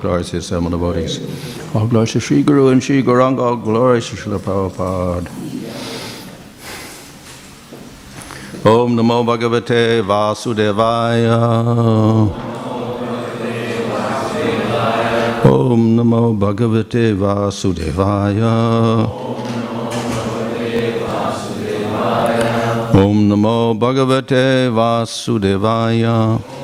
glories to his seven devotees. All glories to Sri Guru and Sri Gauranga. All glories to Srila Prabhupada. Om Namo Bhagavate Vasudevaya. Om Namo Bhagavate Vasudevaya. Om Namo Bhagavate Vasudevaya.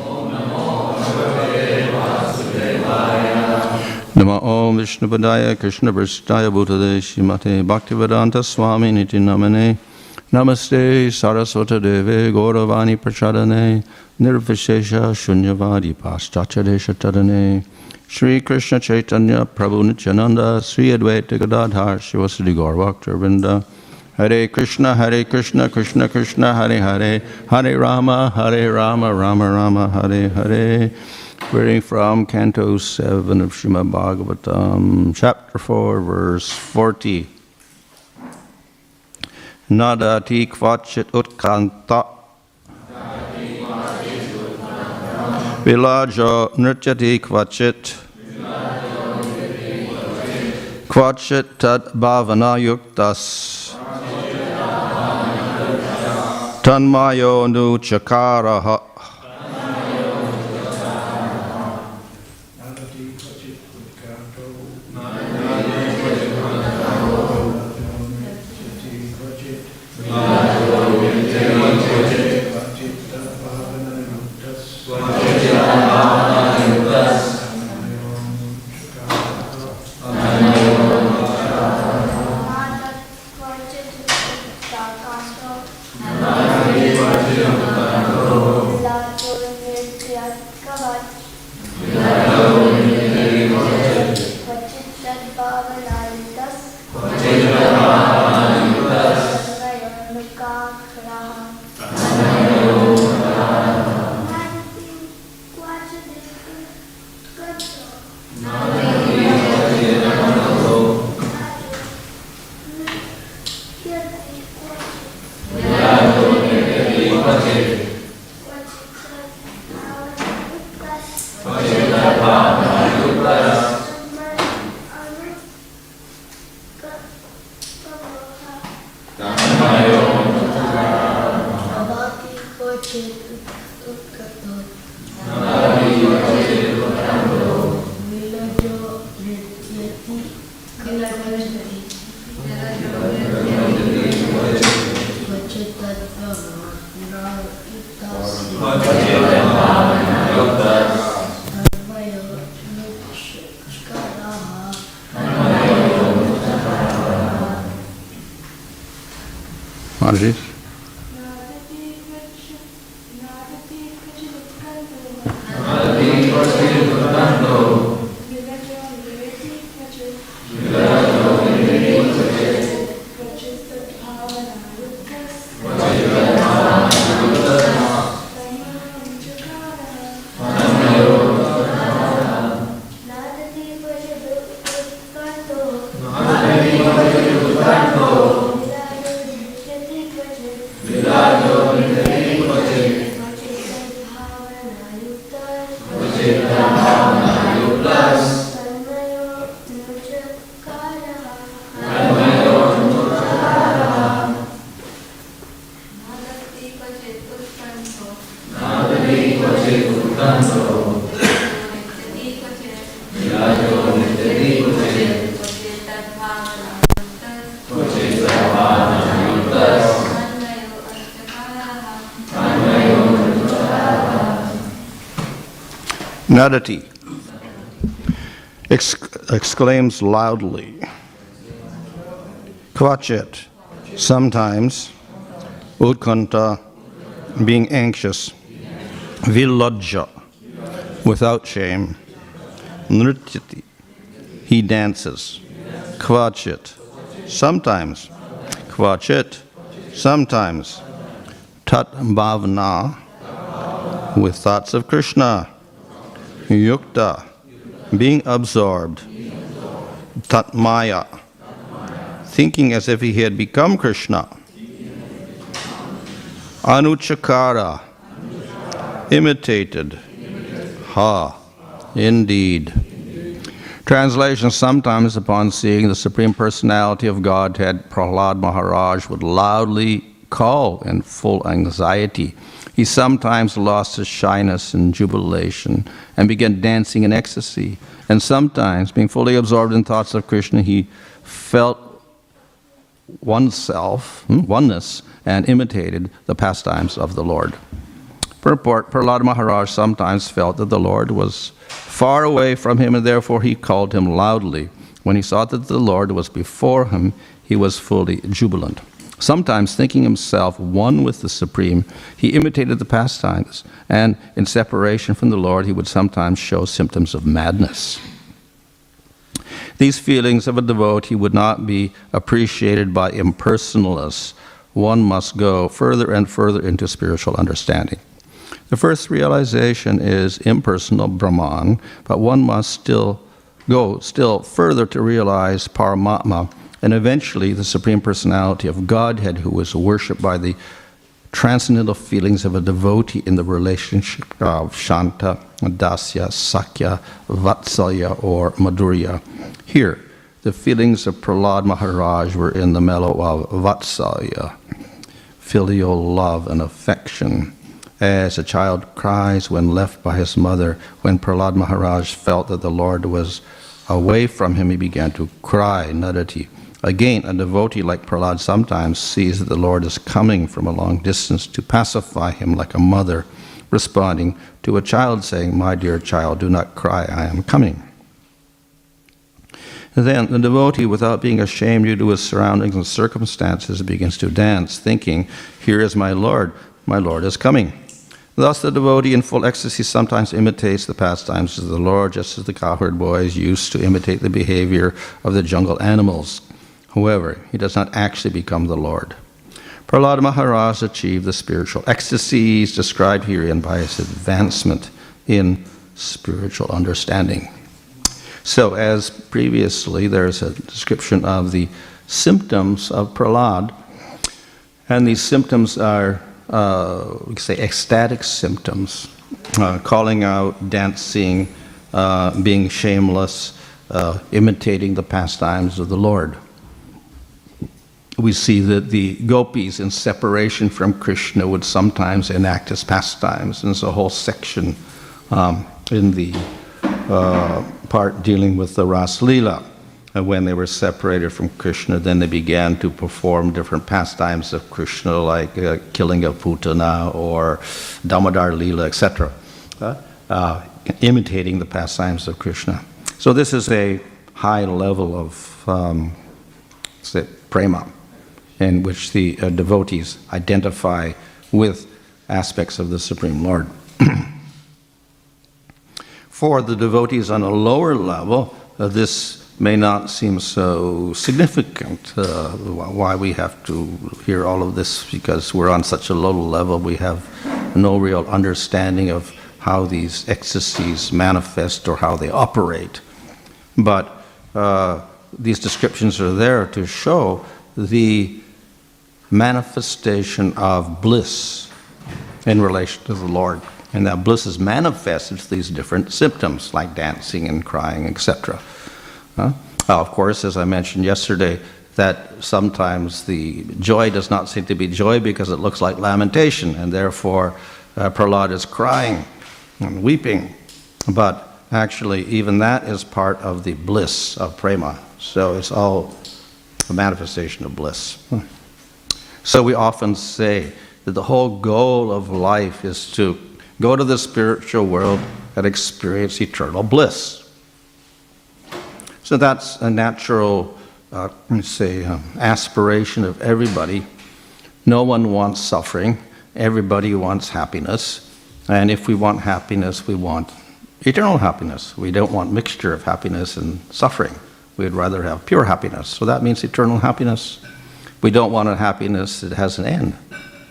Nama Om Vishnu Padaya Krishna Prasthaya Bhutade Shimate Bhaktivedanta Swami Niti Namane Namaste Saraswata Deve Gauravani Prachadane Nirvishesha Shunyavadi Paschachadesha Tadane Sri Krishna Chaitanya Prabhu Nityananda Sri Advaita Gadadhar Shivasadi Gaurvakta Vrinda Hare Krishna Hare Krishna Krishna Krishna Hare Hare Hare Rama Hare Rama Rama Rama Hare Hare Reading from Canto 7 of Srimad Bhagavatam, Chapter 4, verse 40. Nadati kvachit utkanta Vilajo nrityati kvachit. Kvachit tad bhavana yuktas. Tanmayo nu chakaraha Nadati exc- exclaims loudly. Kvachit, sometimes. Utkanta, being anxious. Vilajja, without shame. Nrityati, he dances. Kvachit, sometimes. Kvachit, sometimes. Tat bhavna, with thoughts of Krishna. Yukta, being absorbed. Tatmaya, thinking as if he had become Krishna. Anuchakara, imitated. Ha, indeed. Translation Sometimes, upon seeing the Supreme Personality of Godhead, Prahlad Maharaj would loudly call in full anxiety. He sometimes lost his shyness in jubilation and began dancing in ecstasy. And sometimes, being fully absorbed in thoughts of Krishna, he felt oneself, hmm, oneness, and imitated the pastimes of the Lord. Purport Prahlad Maharaj sometimes felt that the Lord was far away from him, and therefore he called him loudly. When he saw that the Lord was before him, he was fully jubilant. Sometimes, thinking himself one with the Supreme, he imitated the pastimes, and in separation from the Lord, he would sometimes show symptoms of madness. These feelings of a devotee would not be appreciated by impersonalists. One must go further and further into spiritual understanding. The first realization is impersonal Brahman, but one must still go still further to realize Paramatma and eventually the Supreme Personality of Godhead, who was worshipped by the transcendental feelings of a devotee in the relationship of Shanta, Dasya, Sakya, Vatsalya, or Madhurya. Here, the feelings of Prahlad Maharaj were in the mellow of Vatsalya, filial love and affection. As a child cries when left by his mother, when Prahlad Maharaj felt that the Lord was away from him, he began to cry, Nadati. Again, a devotee like Prahlad sometimes sees that the Lord is coming from a long distance to pacify him like a mother responding to a child saying, My dear child, do not cry, I am coming. Then the devotee, without being ashamed due to his surroundings and circumstances, begins to dance, thinking, Here is my Lord, my Lord is coming. Thus, the devotee in full ecstasy sometimes imitates the pastimes of the Lord, just as the cowherd boys used to imitate the behavior of the jungle animals. However, he does not actually become the Lord. Prahlad Maharaj achieved the spiritual ecstasies described herein by his advancement in spiritual understanding. So, as previously, there's a description of the symptoms of Prahlad, and these symptoms are, uh, we say, ecstatic symptoms uh, calling out, dancing, uh, being shameless, uh, imitating the pastimes of the Lord we see that the gopis, in separation from Krishna, would sometimes enact his pastimes. And there's a whole section um, in the uh, part dealing with the Ras Lila. And when they were separated from Krishna, then they began to perform different pastimes of Krishna, like uh, killing of Putana or Damodar Lila, etc., uh, uh, imitating the pastimes of Krishna. So this is a high level of um, say, prema in which the uh, devotees identify with aspects of the Supreme Lord. For the devotees on a lower level, uh, this may not seem so significant. Uh, why we have to hear all of this because we're on such a low level, we have no real understanding of how these ecstasies manifest or how they operate. But uh, these descriptions are there to show the manifestation of bliss in relation to the Lord. And that bliss is manifested through these different symptoms like dancing and crying, etc. Uh, of course, as I mentioned yesterday, that sometimes the joy does not seem to be joy because it looks like lamentation, and therefore uh, Prahlad is crying and weeping. But actually, even that is part of the bliss of prema. So it's all a manifestation of bliss. So we often say that the whole goal of life is to go to the spiritual world and experience eternal bliss. So that's a natural, uh, let me say, um, aspiration of everybody. No one wants suffering. Everybody wants happiness. And if we want happiness, we want eternal happiness. We don't want mixture of happiness and suffering. We'd rather have pure happiness. So that means eternal happiness. We don't want a happiness that has an end.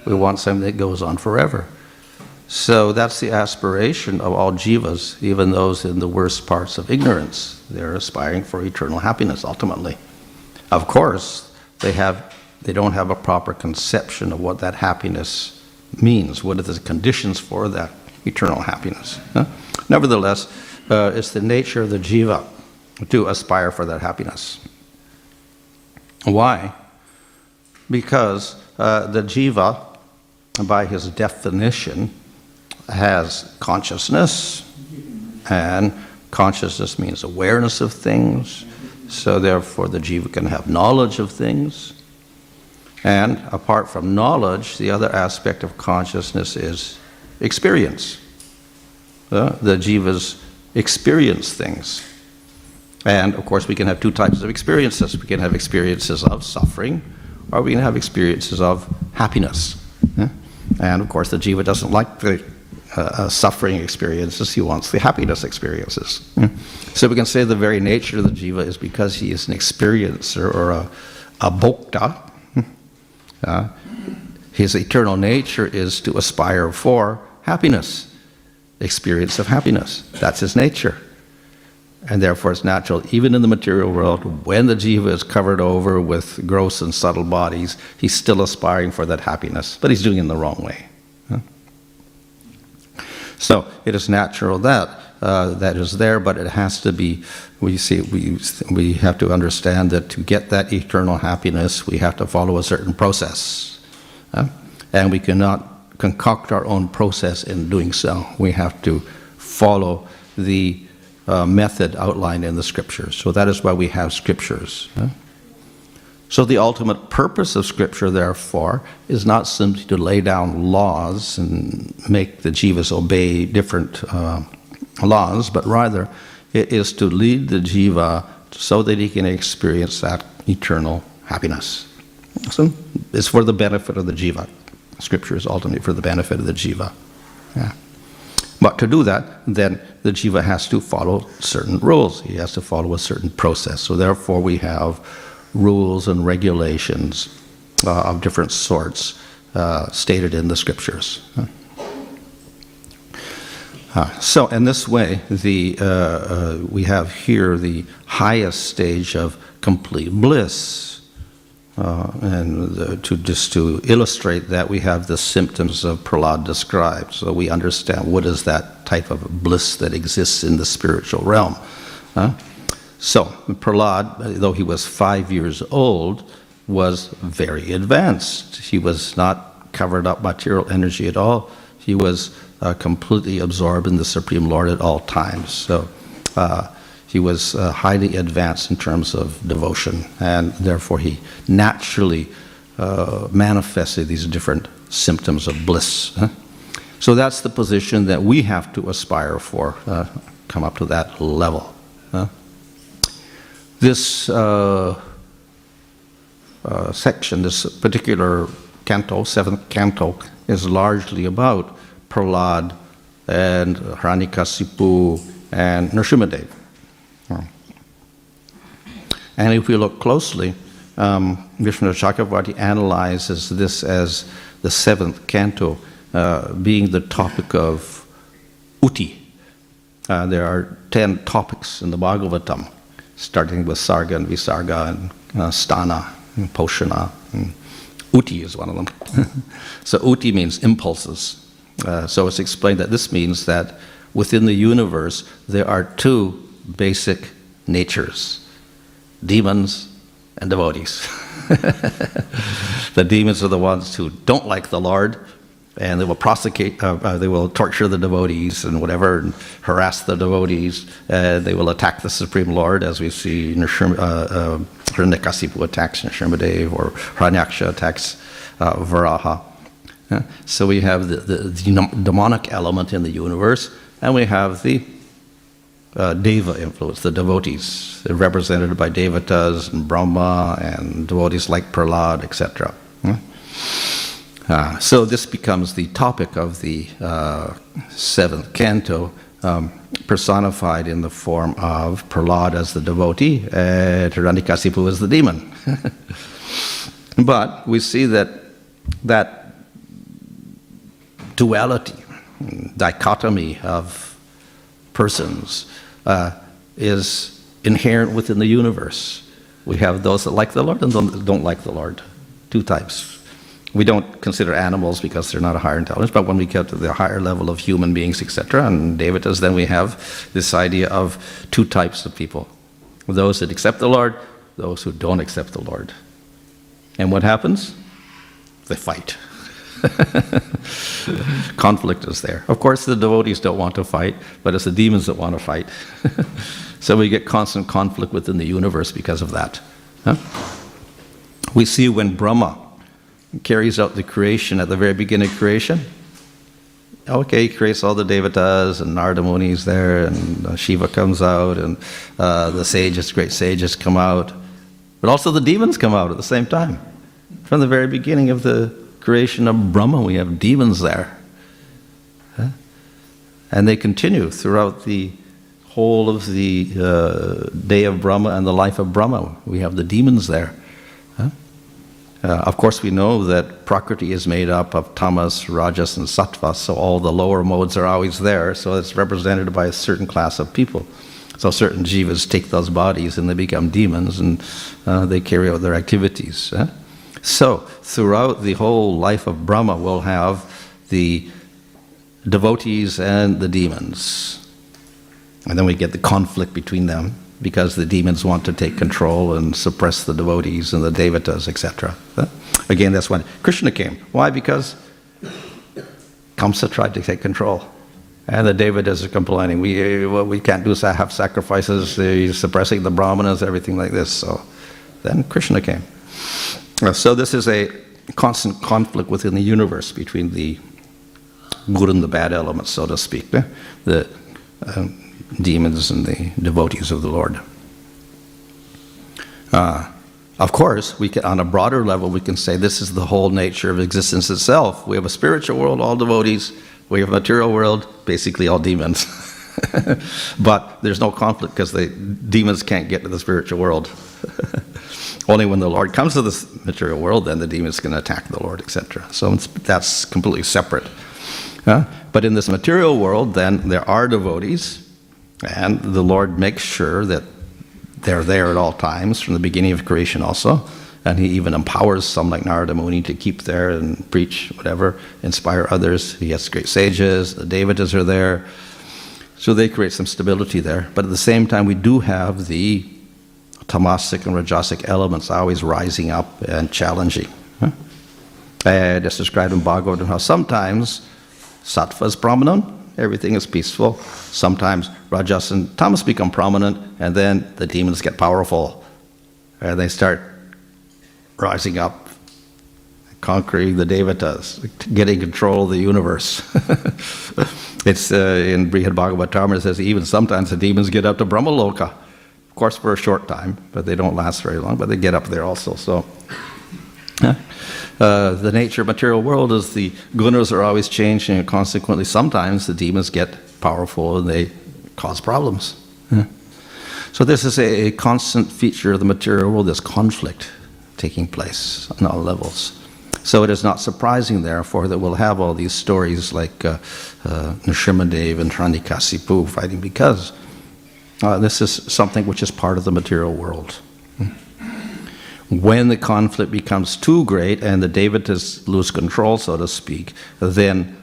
We want something that goes on forever. So that's the aspiration of all jivas, even those in the worst parts of ignorance. They're aspiring for eternal happiness ultimately. Of course, they have they don't have a proper conception of what that happiness means. What are the conditions for that eternal happiness? Huh? Nevertheless, uh, it's the nature of the jiva to aspire for that happiness. Why? Because uh, the jiva, by his definition, has consciousness, and consciousness means awareness of things. So, therefore, the jiva can have knowledge of things. And apart from knowledge, the other aspect of consciousness is experience. Uh, the jivas experience things. And of course, we can have two types of experiences. We can have experiences of suffering, or we can have experiences of happiness. Yeah? And of course, the jiva doesn't like the uh, uh, suffering experiences, he wants the happiness experiences. Yeah? So we can say the very nature of the jiva is because he is an experiencer or a, a bhokta. Uh, his eternal nature is to aspire for happiness, experience of happiness. That's his nature. And therefore, it's natural, even in the material world, when the jiva is covered over with gross and subtle bodies, he's still aspiring for that happiness, but he's doing it in the wrong way. So it is natural that uh, that is there, but it has to be. We see we we have to understand that to get that eternal happiness, we have to follow a certain process, huh? and we cannot concoct our own process in doing so. We have to follow the uh, method outlined in the scriptures. So that is why we have scriptures. huh? So the ultimate purpose of scripture, therefore, is not simply to lay down laws and make the jivas obey different uh, laws, but rather it is to lead the jiva so that he can experience that eternal happiness. So it's for the benefit of the jiva. Scripture is ultimately for the benefit of the jiva. Yeah. But to do that, then the jiva has to follow certain rules. He has to follow a certain process. So therefore, we have rules and regulations uh, of different sorts uh, stated in the scriptures. Uh, so, in this way, the, uh, uh, we have here the highest stage of complete bliss. Uh, and the, to just to illustrate that, we have the symptoms of Prahlad described, so we understand what is that type of bliss that exists in the spiritual realm. Huh? So, Prahlad, though he was five years old, was very advanced. He was not covered up material energy at all. He was uh, completely absorbed in the Supreme Lord at all times. So, uh, he was uh, highly advanced in terms of devotion, and therefore he naturally uh, manifested these different symptoms of bliss. huh? So that's the position that we have to aspire for, uh, come up to that level. huh? This uh, uh, section, this particular canto, seventh canto, is largely about Prahlad and Hiranyakasipu and Nrsimhadev. And if we look closely, um, Vishnu Chakravarti analyzes this as the seventh canto uh, being the topic of uti. Uh, there are ten topics in the Bhagavatam, starting with Sarga and Visarga and uh, Stana and Poshana. And uti is one of them. so uti means impulses. Uh, so it's explained that this means that within the universe there are two basic natures demons and devotees. the demons are the ones who don't like the Lord, and they will prosecute, uh, uh, they will torture the devotees and whatever, and harass the devotees. Uh, they will attack the Supreme Lord, as we see Nrsim- uh, uh, Hiranyakasipu attacks Nrsimhadev, or Hiranyaksha attacks uh, Varaha. Uh, so we have the, the, the demonic element in the universe, and we have the uh, Deva influence, the devotees, represented by Devatas and Brahma and devotees like Prahlad, etc. Uh, so this becomes the topic of the uh, seventh canto, um, personified in the form of Prahlad as the devotee and Hiranyakasipu as the demon. but we see that that duality, dichotomy of persons uh, is inherent within the universe. We have those that like the Lord and those that don't like the Lord. Two types. We don't consider animals because they're not a higher intelligence, but when we get to the higher level of human beings, etc., and Devatas, then we have this idea of two types of people those that accept the Lord, those who don't accept the Lord. And what happens? They fight. Conflict is there. Of course, the devotees don't want to fight, but it's the demons that want to fight. so we get constant conflict within the universe because of that. Huh? We see when Brahma carries out the creation at the very beginning of creation. Okay, he creates all the devatas and Narada Muni's there, and uh, Shiva comes out, and uh, the sages, great sages, come out. But also the demons come out at the same time. From the very beginning of the creation of Brahma, we have demons there. Huh? And they continue throughout the whole of the uh, day of Brahma and the life of Brahma. We have the demons there. Huh? Uh, of course, we know that Prakriti is made up of tamas, rajas, and sattva, so all the lower modes are always there, so it's represented by a certain class of people. So certain jivas take those bodies and they become demons and uh, they carry out their activities. huh? So, throughout the whole life of Brahma, we'll have the devotees and the demons. And then we get the conflict between them because the demons want to take control and suppress the devotees and the devatas, etc. Again, that's when Krishna came. Why? Because Kamsa tried to take control. And the devatas are complaining, we, well, we can't do have sacrifices, he's suppressing the brahmanas, everything like this. So then Krishna came. Uh, So this is a constant conflict within the universe between the good and the bad elements, so to speak, eh? the um, demons and the devotees of the Lord. Uh, of course, we can, on a broader level, we can say this is the whole nature of existence itself. We have a spiritual world, all devotees. We have a material world, basically all demons. but there's no conflict because the demons can't get to the spiritual world. Only when the Lord comes to this material world, then the demons can attack the Lord, etc. So that's completely separate. Huh? But in this material world, then there are devotees, and the Lord makes sure that they're there at all times from the beginning of creation also. And he even empowers some like Narada Muni to keep there and preach, whatever, inspire others. He has great sages, the Devatas are there. So they create some stability there. But at the same time, we do have the tamasic and rajasic elements are always rising up and challenging. Huh? And it's described in Bhagavatam how sometimes sattva is prominent, everything is peaceful. Sometimes rajas and tamas become prominent, and then the demons get powerful. And they start rising up, conquering the devatas, getting control of the universe. it's uh, in Brihad Bhagavatam, it says even sometimes the demons get up to Brahmaloka. Of course, for a short time, but they don't last very long, but they get up there also. So, uh, the nature of material world is the gunas are always changing, and consequently, sometimes the demons get powerful and they cause problems. Yeah. So, this is a, a constant feature of the material world, this conflict taking place on all levels. So, it is not surprising, therefore, that we'll have all these stories like uh, uh, Nrsimhadev and Hiranyakasipu fighting because uh, this is something which is part of the material world. When the conflict becomes too great and the Devatas lose control, so to speak, then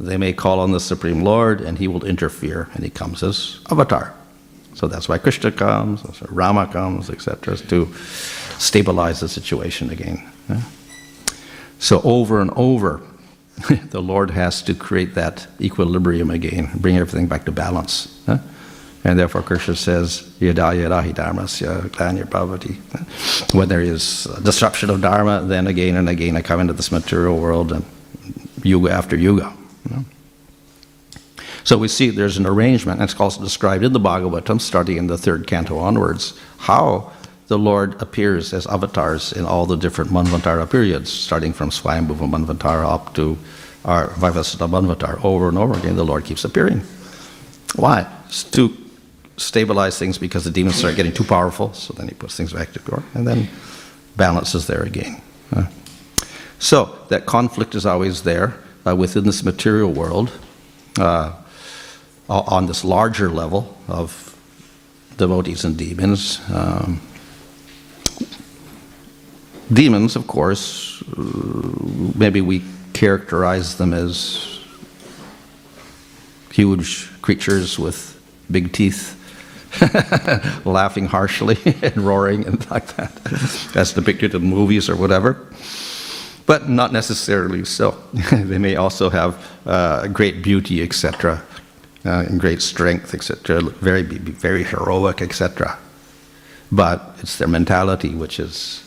they may call on the Supreme Lord and he will interfere, and he comes as avatar. So that's why Krishna comes, Rama comes, etc., to stabilize the situation again. So over and over, the Lord has to create that equilibrium again, bring everything back to balance. huh? And therefore, Krishna says, Yada yada hi dharmasya glanya bhavati. When there is disruption of dharma, then again and again I come into this material world and yuga after yuga. So we see there's an arrangement, and it's also described in the Bhagavatam, starting in the third canto onwards, how the Lord appears as avatars in all the different Manvantara periods, starting from Swayambhuva Manvantara up to our Vaivasvata Manvantara. Over and over again, the Lord keeps appearing. Why? It's to stabilize things because the demons start getting too powerful, so then he puts things back to order, and then balance is there again. Uh, So that conflict is always there uh, within this material world, uh, on this larger level of devotees and demons. Um, demons, of course, uh, maybe we characterize them as huge creatures with big teeth, laughing harshly and roaring and like that, as depicted in movies or whatever. But not necessarily so. they may also have uh, great beauty, etc., uh, and great strength, etc., very, very heroic, etc. But it's their mentality which is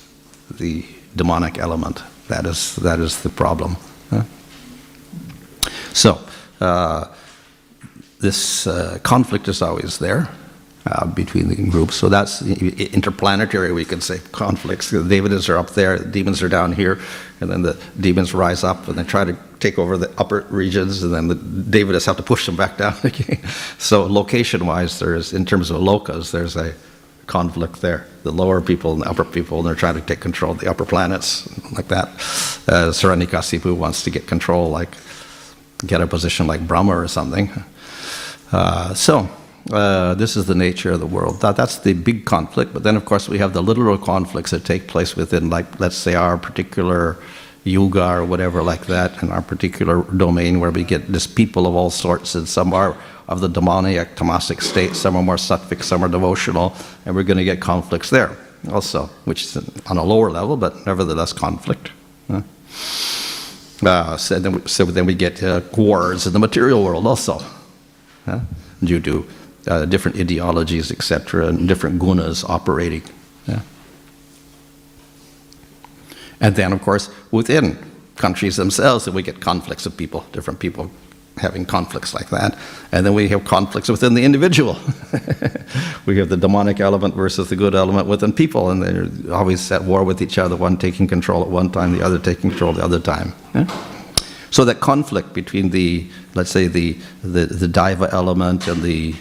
the demonic element. That is, that is the problem. huh? So, uh, this uh, conflict is always there uh, between the groups. So that's interplanetary, we can say, conflicts. The Devatas are up there, the demons are down here, and then the demons rise up and they try to take over the upper regions, and then the Devatas have to push them back down again. So location-wise, there's, in terms of lokas, there's a conflict there. The lower people and the upper people, and they're trying to take control of the upper planets, like that. Uh, Hiranyakasipu wants to get control, like get a position like Brahma or something. Uh, so, uh, this is the nature of the world. That, that's the big conflict. But then, of course, we have the literal conflicts that take place within, like, let's say, our particular yuga or whatever like that, in our particular domain where we get this people of all sorts, and some are of the demoniac, tamasic state, some are more sattvic, some are devotional, and we're going to get conflicts there also, which is on a lower level, but nevertheless conflict. Uh, so, then we, so then we get uh, wars in the material world also, huh? due to uh, different ideologies, etc., and different gunas operating. yeah. And then, of course, within countries themselves, we get conflicts of people, different people having conflicts like that. And then we have conflicts within the individual. we have the demonic element versus the good element within people, and they're always at war with each other, one taking control at one time, the other taking control the other time. yeah? So that conflict between the, let's say, the, the, the Daiva element and the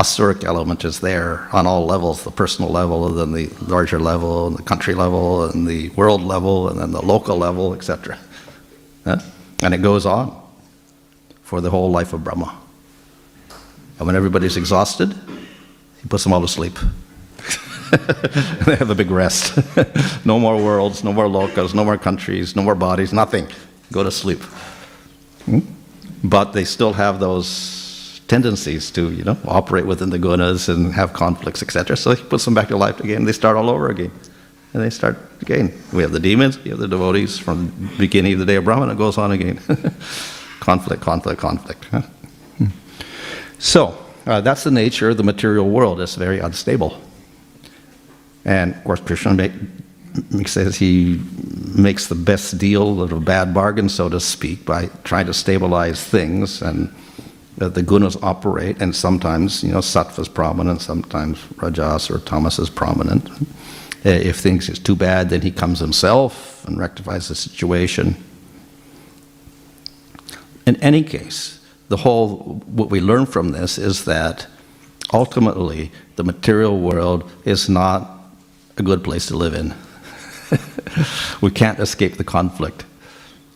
Asuric element is there on all levels, the personal level, and then the larger level, and the country level, and the world level, and then the local level, etc. And it goes on for the whole life of Brahma. And when everybody's exhausted, he puts them all to sleep. they have a big rest. no more worlds, no more lokas, no more countries, no more bodies, nothing. Go to sleep. Hmm? But they still have those tendencies to, you know, operate within the gunas and have conflicts, etc. So he puts them back to life again. They start all over again. And they start again. We have the demons, we have the devotees from the beginning of the day of Brahman, it goes on again. conflict, conflict, conflict. So, uh, that's the nature of the material world. It's very unstable. And of course, Krishna make, says he makes the best deal of a bad bargain, so to speak, by trying to stabilize things. And uh, the gunas operate, and sometimes, you know, sattva is prominent, sometimes rajas or tamas is prominent. Uh, if things is too bad, then he comes himself and rectifies the situation. In any case, the whole, what we learn from this is that ultimately the material world is not a good place to live in. we can't escape the conflict.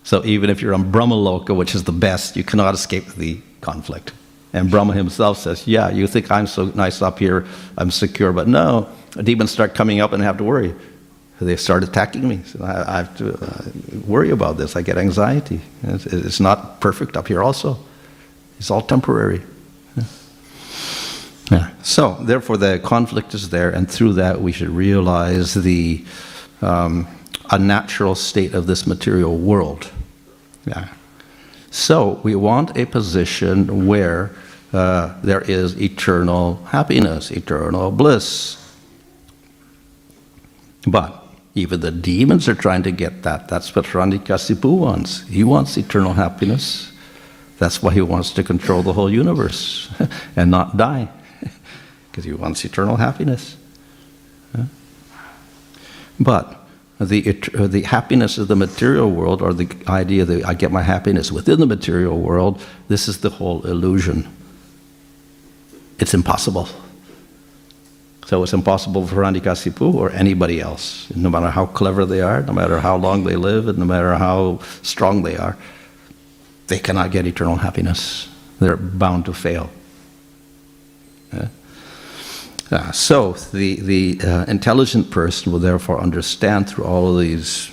So even if you're on Brahmaloka, which is the best, you cannot escape the conflict. And Brahma himself says, Yeah, you think I'm so nice up here, I'm secure, but no, demons start coming up and I have to worry. They start attacking me. So I, I have to uh, worry about this. I get anxiety. It's, it's not perfect up here, also. It's all temporary. Yeah. So, therefore, the conflict is there, and through that, we should realize the um, unnatural state of this material world. Yeah. So, we want a position where uh, there is eternal happiness, eternal bliss. But even the demons are trying to get that. That's what Hiranyakasipu wants. He wants eternal happiness. That's why he wants to control the whole universe and not die, because he wants eternal happiness. But the, uh, the happiness of the material world, or the idea that I get my happiness within the material world, this is the whole illusion. It's impossible. So it's impossible for Hiranyakasipu or anybody else, no matter how clever they are, no matter how long they live, and no matter how strong they are. They cannot get eternal happiness. They're bound to fail. Yeah. Uh, so the, the uh, intelligent person will therefore understand through all of these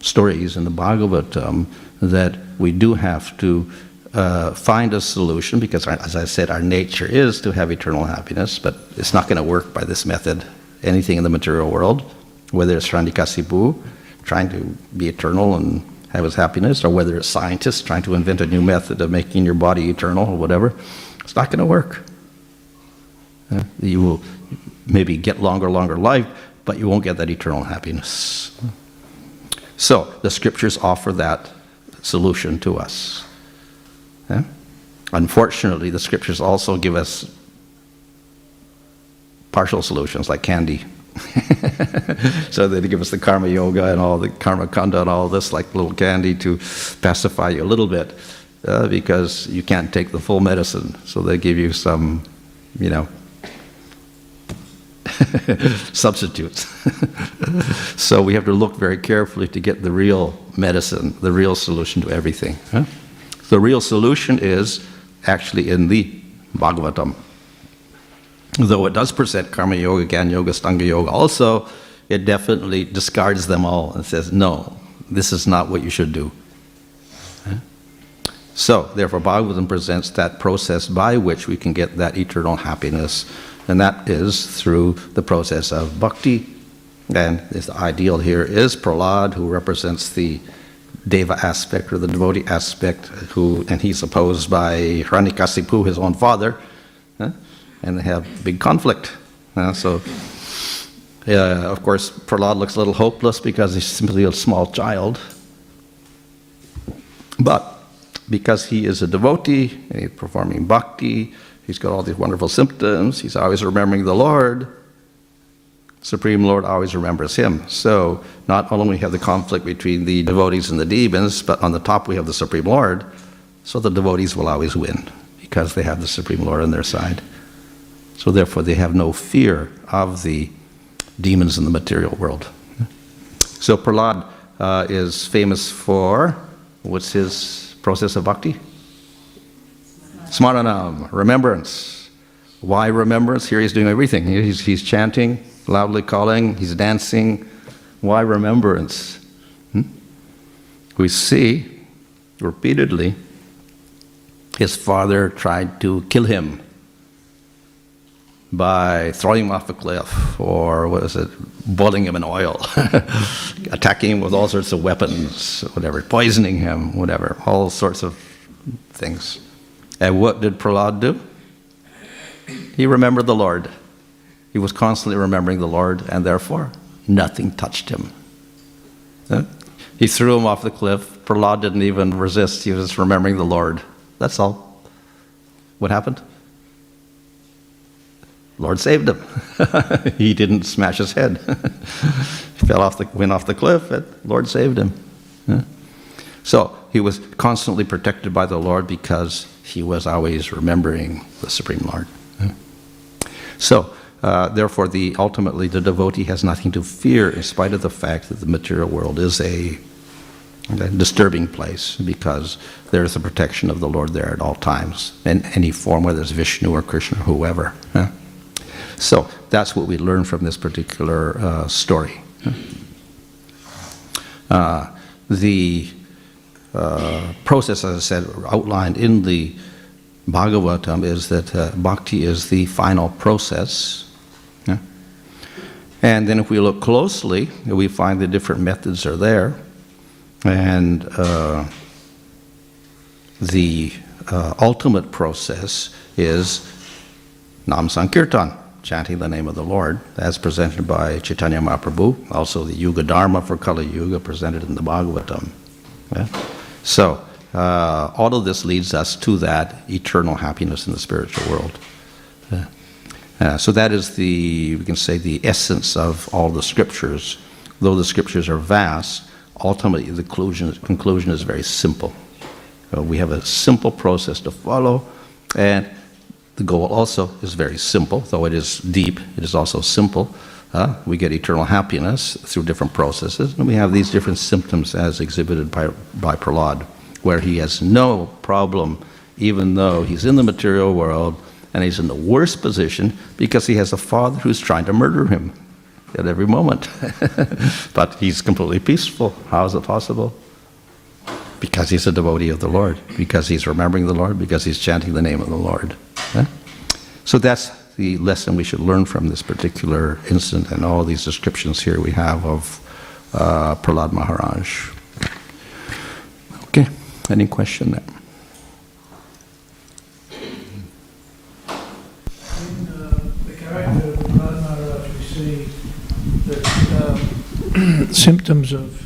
stories in the Bhagavatam that we do have to uh, find a solution because, our- as I said, our nature is to have eternal happiness, but it's not going to work by this method. Anything in the material world, whether it's Hiranyakasipu, trying to be eternal and have his happiness, or whether it's scientists trying to invent a new method of making your body eternal or whatever, it's not going to work. You will maybe get longer, longer life, but you won't get that eternal happiness. So the scriptures offer that solution to us. Yeah? Unfortunately, the scriptures also give us partial solutions like candy. so they give us the karma yoga and all the karma kanda and all this like little candy to pacify you a little bit uh, because you can't take the full medicine. So they give you some, you know, substitutes. so we have to look very carefully to get the real medicine, the real solution to everything. huh? The real solution is actually in the Bhagavatam. Though it does present Karma Yoga, Gyan Yoga, Ashtanga Yoga also, it definitely discards them all and says, no, this is not what you should do. So, therefore, Bhagavatam presents that process by which we can get that eternal happiness, and that is through the process of bhakti. And the ideal here is Prahlad, who represents the Deva aspect or the devotee aspect, who, and he's opposed by Hiranyakasipu, his own father, and they have big conflict. So, uh, of course, Prahlad looks a little hopeless because he's simply a small child. But because he is a devotee he's performing bhakti, he's got all these wonderful symptoms, he's always remembering the Lord. Supreme Lord always remembers him. So not only we have the conflict between the devotees and the demons, but on the top we have the Supreme Lord. So the devotees will always win because they have the Supreme Lord on their side. So therefore they have no fear of the demons in the material world. So Prahlad uh, is famous for what's his process of bhakti? Smaranam, remembrance. Why remembrance? Here he's doing everything. He's, he's chanting, loudly calling, he's dancing. Why remembrance? Hmm? We see repeatedly his father tried to kill him by throwing him off a cliff or what is it, boiling him in oil, attacking him with all sorts of weapons, whatever, poisoning him, whatever, all sorts of things. And what did Prahlad do? He remembered the Lord. He was constantly remembering the Lord, and therefore nothing touched him. He threw him off the cliff. Prahlad didn't even resist. He was remembering the Lord. That's all. What happened? Lord saved him. he didn't smash his head. he fell off the, went off the cliff, and Lord saved him. So he was constantly protected by the Lord because he was always remembering the Supreme Lord. So, uh, therefore, the ultimately the devotee has nothing to fear, in spite of the fact that the material world is a, a disturbing place, because there is the protection of the Lord there at all times, in any form, whether it's Vishnu or Krishna, or whoever. So that's what we learn from this particular uh, story. Uh, the uh, process, as I said, outlined in the Bhagavatam is that uh, bhakti is the final process. Yeah? And then if we look closely, we find the different methods are there. And uh, the uh, ultimate process is Nam Sankirtan chanting the name of the Lord, as presented by Chaitanya Mahaprabhu, also the Yuga Dharma for Kali Yuga presented in the Bhagavatam. Yeah? So, uh, all of this leads us to that eternal happiness in the spiritual world. Yeah. Uh, so, that is the, we can say, the essence of all the scriptures. Though the scriptures are vast, ultimately the conclusion, conclusion is very simple. Uh, we have a simple process to follow, and the goal also is very simple, though it is deep, it is also simple. Uh, we get eternal happiness through different processes, and we have these different symptoms as exhibited by, by Prahlad, where he has no problem, even though he's in the material world and he's in the worst position because he has a father who's trying to murder him at every moment. but he's completely peaceful. How is it possible? Because he's a devotee of the Lord, because he's remembering the Lord, because he's chanting the name of the Lord. eh? So that's the lesson we should learn from this particular incident and all these descriptions here we have of uh, Prahlad Maharaj. Okay, any question there? In uh, the character of Prahlad Maharaj, we see that um, symptoms of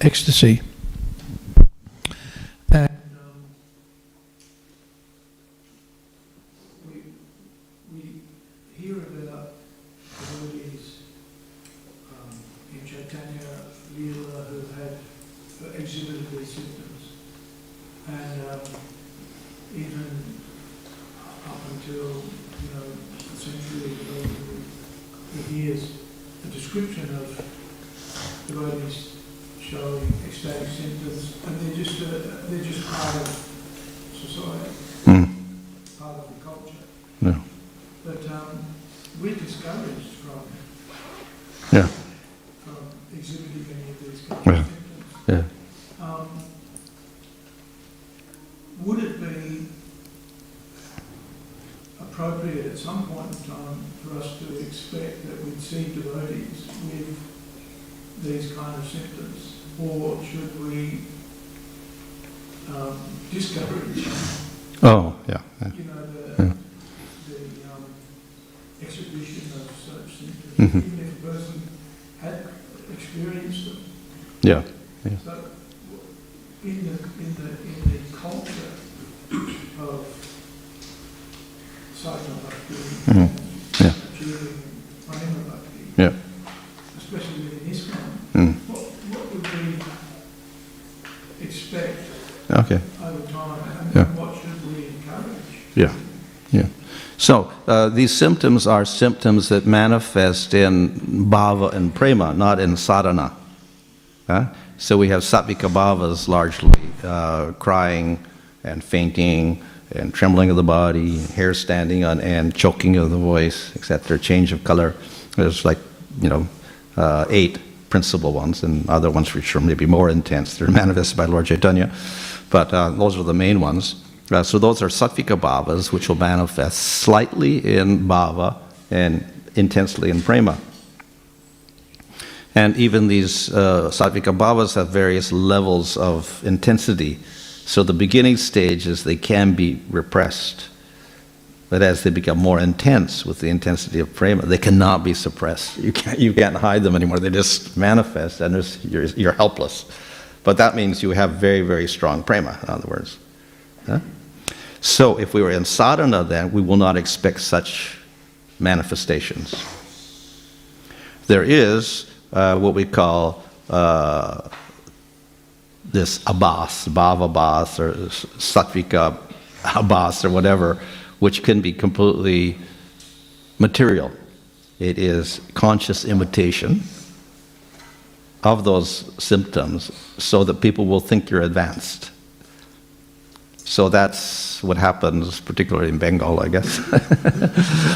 ecstasy. And um, we, we hear about devotees um, in Chaitanya Leela who had who exhibited these symptoms. And um, even up until, you know, a century ago, we hears a description of the devotees showing ecstatic symptoms, and they're just, uh, they're just part of society, Hmm, part of the culture. yeah. But um, we're discouraged from, Yeah, from exhibiting any of these Yeah. of symptoms. yeah. Um, Would it be appropriate at some point in time for us to expect that we'd see devotees with these kind of symptoms? Or should we um, discourage, Oh, yeah, yeah. you know, the, Yeah. the um, exhibition of such symptoms? Mhm. Even if a person had experienced them? yeah. So, in the, in the, in the culture of sadhana bhakti, Mhm. Yeah. achieving prema bhakti, Yeah. especially within ISKCON, Mm. what, what would we expect Okay. over time, Yeah. and what should we encourage? Yeah, yeah. So uh, these symptoms are symptoms that manifest in bhava and prema, not in sadhana. Huh? So we have sattvika bhavas largely, uh, crying and fainting and trembling of the body, hair standing on end, choking of the voice, etc., change of color. There's like, you know, uh, eight principal ones, and other ones which are maybe more intense. They're manifested by Lord Chaitanya, but uh, those are the main ones. Uh, so those are sattvika bhavas, which will manifest slightly in bhava and intensely in prema. And even these uh, sattvika bhavas have various levels of intensity. So the beginning stages, they can be repressed. But as they become more intense with the intensity of prema, they cannot be suppressed. You can't, you can't hide them anymore. They just manifest and you're, you're helpless. But that means you have very, very strong prema, in other words. Huh? So if we were in sadhana, then we will not expect such manifestations. There is uh, what we call uh, this abhas, bhava abhas, or sattvika abhas, or whatever, which can be completely material. It is conscious imitation of those symptoms so that people will think you're advanced. So that's what happens, particularly in Bengal, I guess.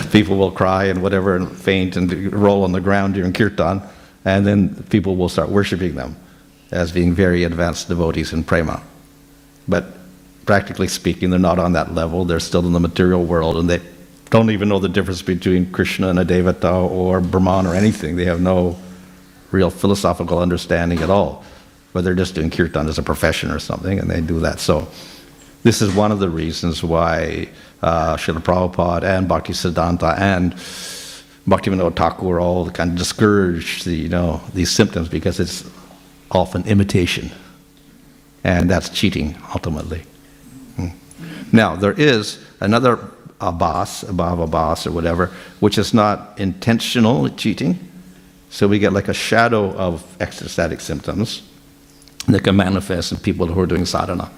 people will cry and whatever and faint and roll on the ground during kirtan, and then people will start worshiping them as being very advanced devotees in prema. But practically speaking, they're not on that level. They're still in the material world, and they don't even know the difference between Krishna and a devata or Brahman or anything. They have no real philosophical understanding at all. But they're just doing kirtan as a profession or something, and they do that. So this is one of the reasons why uh, Srila Prabhupada and Bhakti Bhaktisiddhanta and Bhaktivinoda Thakur all kind of discourage the, you know, these symptoms because it's often imitation. And that's cheating, ultimately. Hmm. Now, there is another abhas, abhava abhas or whatever, which is not intentional cheating. So we get like a shadow of ecstatic symptoms that can manifest in people who are doing sadhana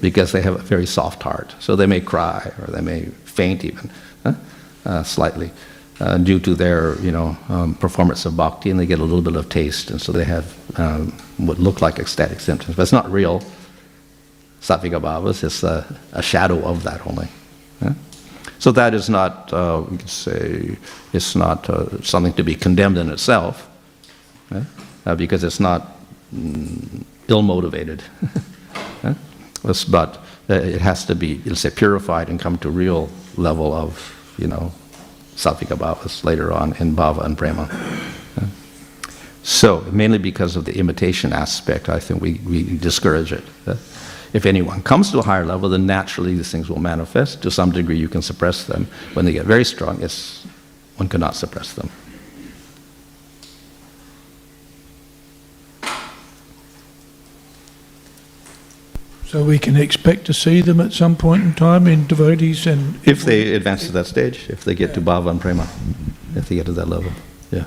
because they have a very soft heart. So they may cry or they may faint even, huh? uh, slightly, uh, due to their, you know, um, performance of bhakti, and they get a little bit of taste, and so they have um, what look like ecstatic symptoms. But it's not real sattvika bhavas, it's a, a shadow of that only. So that is not, uh, we could say, it's not uh, something to be condemned in itself, uh, because it's not mm, ill motivated. but uh, it has to be, let's say, purified and come to real level of, you know, sattvika bhavas later on in bhava and prema. So, mainly because of the imitation aspect, I think we, we discourage it. Uh, If anyone comes to a higher level, then naturally these things will manifest. To some degree, you can suppress them. When they get very strong, it's, one cannot suppress them. So we can expect to see them at some point in time in devotees and. If they advance to that stage, if they get to bhava and prema, if they get to that level, yeah.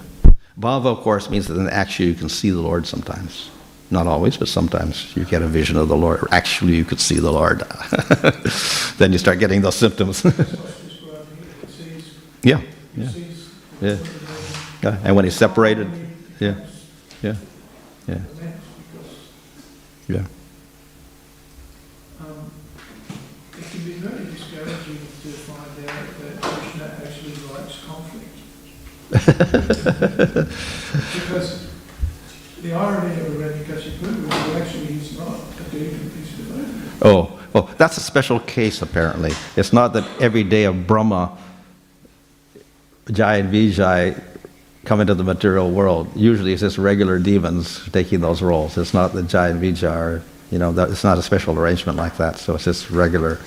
Bhava, of course, means that then actually you can see the Lord sometimes. Not always, but sometimes you get a vision of the Lord. Actually, you could see the Lord. then you start getting those symptoms. yeah, yeah, yeah. yeah. And when he's separated, yeah, yeah, yeah, yeah. Um, It can be very discouraging to find out that Krishna actually likes conflict. Because the irony of Hiranyakasipu is that actually he's not a demon, he's a devotee. Oh, well, that's a special case apparently. It's not that every day of Brahma, Jai and Vijay come into the material world. Usually it's just regular demons taking those roles. It's not that Jai and Vijay are, you know, that, it's not a special arrangement like that. So it's just regular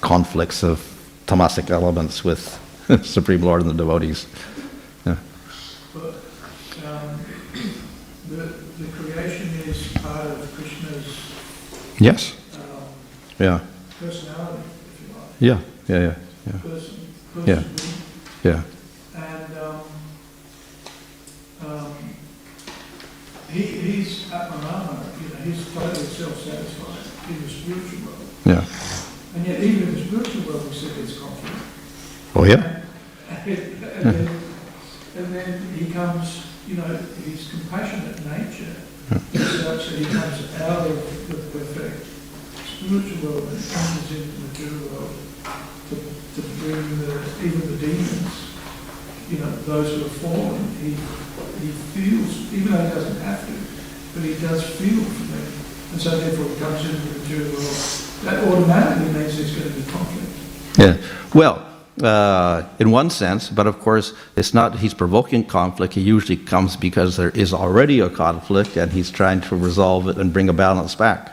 conflicts of tamasic elements with Supreme Lord and the devotees. But um, the, the creation is part of Krishna's Yes. um, Yeah. personality, if you like. Yeah. Yeah. Yeah. Yeah. Person, Yeah. Yeah. And um, um, he, he's Atmarama, you know, he's totally self-satisfied in the spiritual world. Yeah. And yet even in the spiritual world, we see there's conflict. Oh yeah. And, and, and then he comes, you know, his compassionate nature is he comes out of the perfect spiritual world and comes into the material world to, to bring the, even the demons, you know, those who have fallen, he, he feels, even though he doesn't have to, but he does feel for them. And so therefore he comes into the material world. That automatically means there's going to be conflict. Yeah. Well, uh, in one sense, but of course, it's not he's provoking conflict. He usually comes because there is already a conflict and he's trying to resolve it and bring a balance back.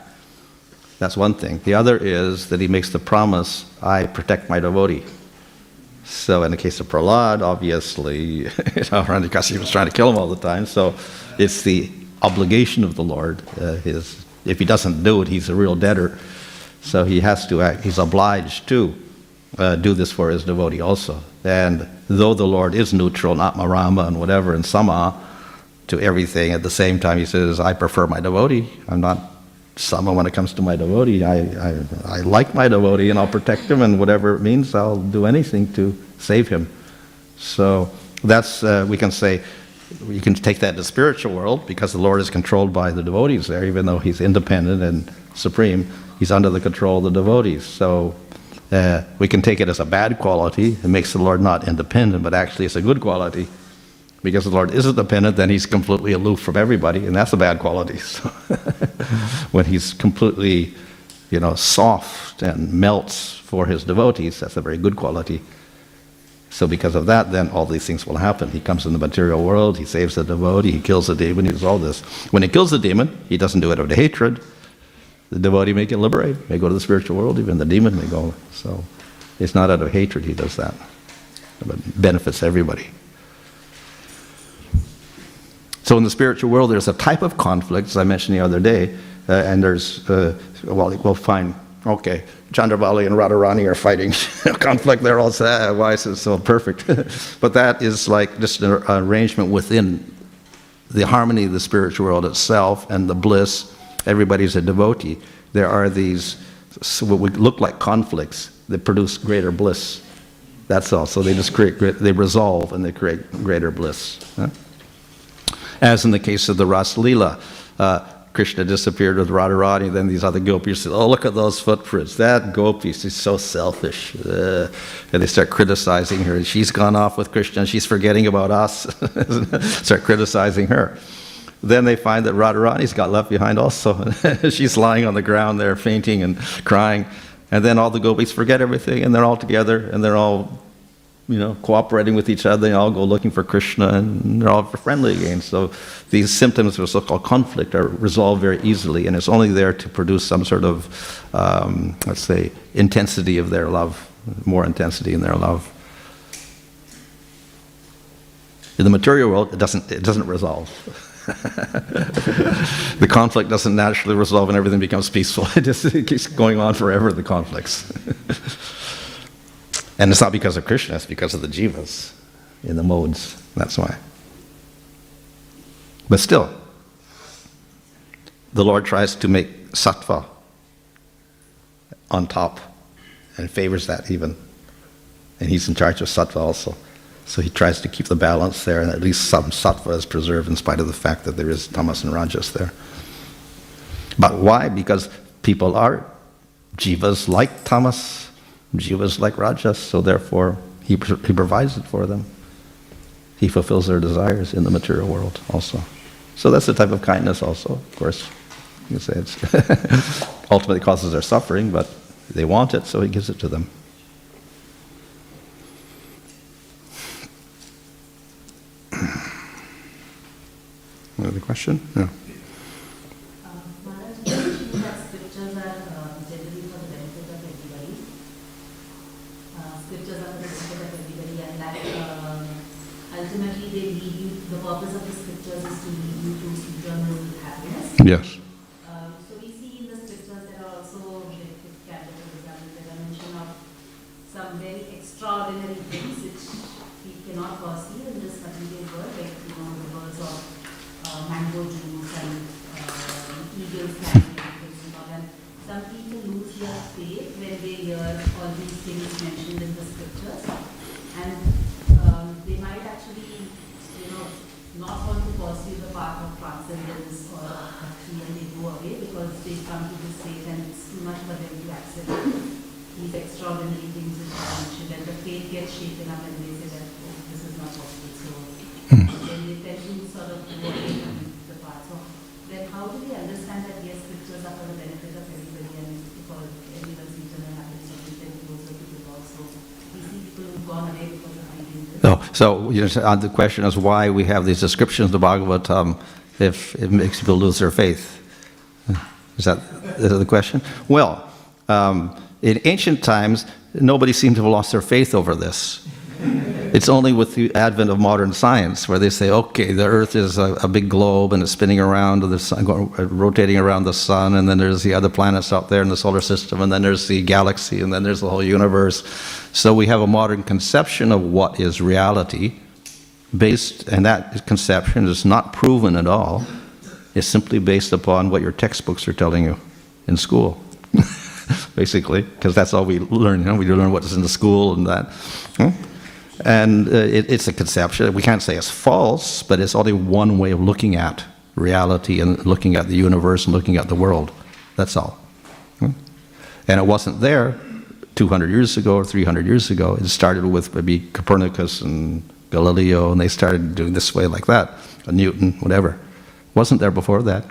That's one thing. The other is that he makes the promise, I protect my devotee. So in the case of Prahlad, obviously, know, Hiranyakasipu was trying to kill him all the time. So it's the obligation of the Lord. Uh, his, if he doesn't do it, he's a real debtor. So he has to act, he's obliged to uh, do this for his devotee also. And though the Lord is neutral, not Marama and whatever, and Sama to everything, at the same time he says, I prefer my devotee. I'm not Sama when it comes to my devotee. I, I, I like my devotee and I'll protect him, and whatever it means, I'll do anything to save him. So that's, uh, we can say, you can take that to the spiritual world because the Lord is controlled by the devotees there, even though he's independent and supreme, he's under the control of the devotees. So uh, we can take it as a bad quality. It makes the Lord not independent, but actually it's a good quality. Because the Lord isn't dependent, then he's completely aloof from everybody, and that's a bad quality. So when he's completely, you know, soft and melts for his devotees, that's a very good quality. So because of that, then all these things will happen. He comes in the material world, he saves the devotee, he kills the demon, he does all this. When he kills the demon, he doesn't do it out of hatred. The devotee may get liberated, may go to the spiritual world, even the demon may go. So it's not out of hatred he does that. But it benefits everybody. So in the spiritual world, there's a type of conflict, as I mentioned the other day, uh, and there's, uh, well, we'll find, okay, Chandravali and Radharani are fighting conflict. They're all sad. Why is it so perfect? but that is like just an arrangement within the harmony of the spiritual world itself and the bliss. Everybody's a devotee. There are these, what would look like conflicts that produce greater bliss. That's all. So they just create, they resolve and they create greater bliss. As in the case of the Ras Leela, uh, Krishna disappeared with Radharani, then these other gopis said, Oh, look at those footprints. That gopi, she's so selfish. Uh, and they start criticizing her. She's gone off with Krishna she's forgetting about us. start criticizing her. Then they find that Radharani's got left behind also. She's lying on the ground there, fainting and crying. And then all the gopis forget everything, and they're all together, and they're all, you know, cooperating with each other. They all go looking for Krishna, and they're all friendly again. So these symptoms of so-called conflict are resolved very easily, and it's only there to produce some sort of, um, let's say, intensity of their love, more intensity in their love. In the material world, it doesn't, it doesn't resolve. the conflict doesn't naturally resolve and everything becomes peaceful. It just it keeps going on forever, the conflicts. and it's not because of Krishna, it's because of the jivas in the modes. That's why. But still, the Lord tries to make sattva on top and favors that even. And he's in charge of sattva also. So he tries to keep the balance there, and at least some sattva is preserved in spite of the fact that there is tamas and rajas there. But why? Because people are jivas like tamas, jivas like rajas, so therefore he, he provides it for them. He fulfills their desires in the material world also. So that's the type of kindness also, of course. You say it's ultimately causes their suffering, but they want it, so he gives it to them. To eternal happiness. Yes. Um, So we see in the scriptures there are also, like, fifth Canto, for example, there are mention of some very extraordinary things which we cannot foresee in this material world, like, you know, the words of uh, mango juice and uh, eagles flying and things and all. And some people lose their faith when they hear all these things mentioned in the scriptures. And um, they might actually, you know, not want to pursue the path of transcendence or bhakti and they go away because they come to this state and it's too much for them to accept these extraordinary things which are mentioned and the faith gets shaken up and they say that, oh, this is not possible. So then they tend to sort of go away from the path. So then how do we understand that yes, scriptures are for the benefit of everybody and for everyone's eternal happiness or we tend to also to it also. We see No, so you know, uh, the question is why we have these descriptions of the Bhagavatam if it makes people lose their faith. Is that, is that the question? Well, um, in ancient times, nobody seemed to have lost their faith over this. It's only with the advent of modern science where they say, okay, the Earth is a, a big globe and it's spinning around the sun, rotating around the sun, and then there's the other planets out there in the solar system, and then there's the galaxy, and then there's the whole universe. So we have a modern conception of what is reality, based, and that conception is not proven at all. It's simply based upon what your textbooks are telling you in school, basically, because that's all we learn. You know, we learn what's in the school and that. Hmm? And uh, it, it's a conception. We can't say it's false, but it's only one way of looking at reality and looking at the universe and looking at the world. That's all. Hmm? And it wasn't there 200 years ago or 300 years ago. It started with maybe Copernicus and Galileo, and they started doing this way like that, Newton, whatever. Wasn't there before that.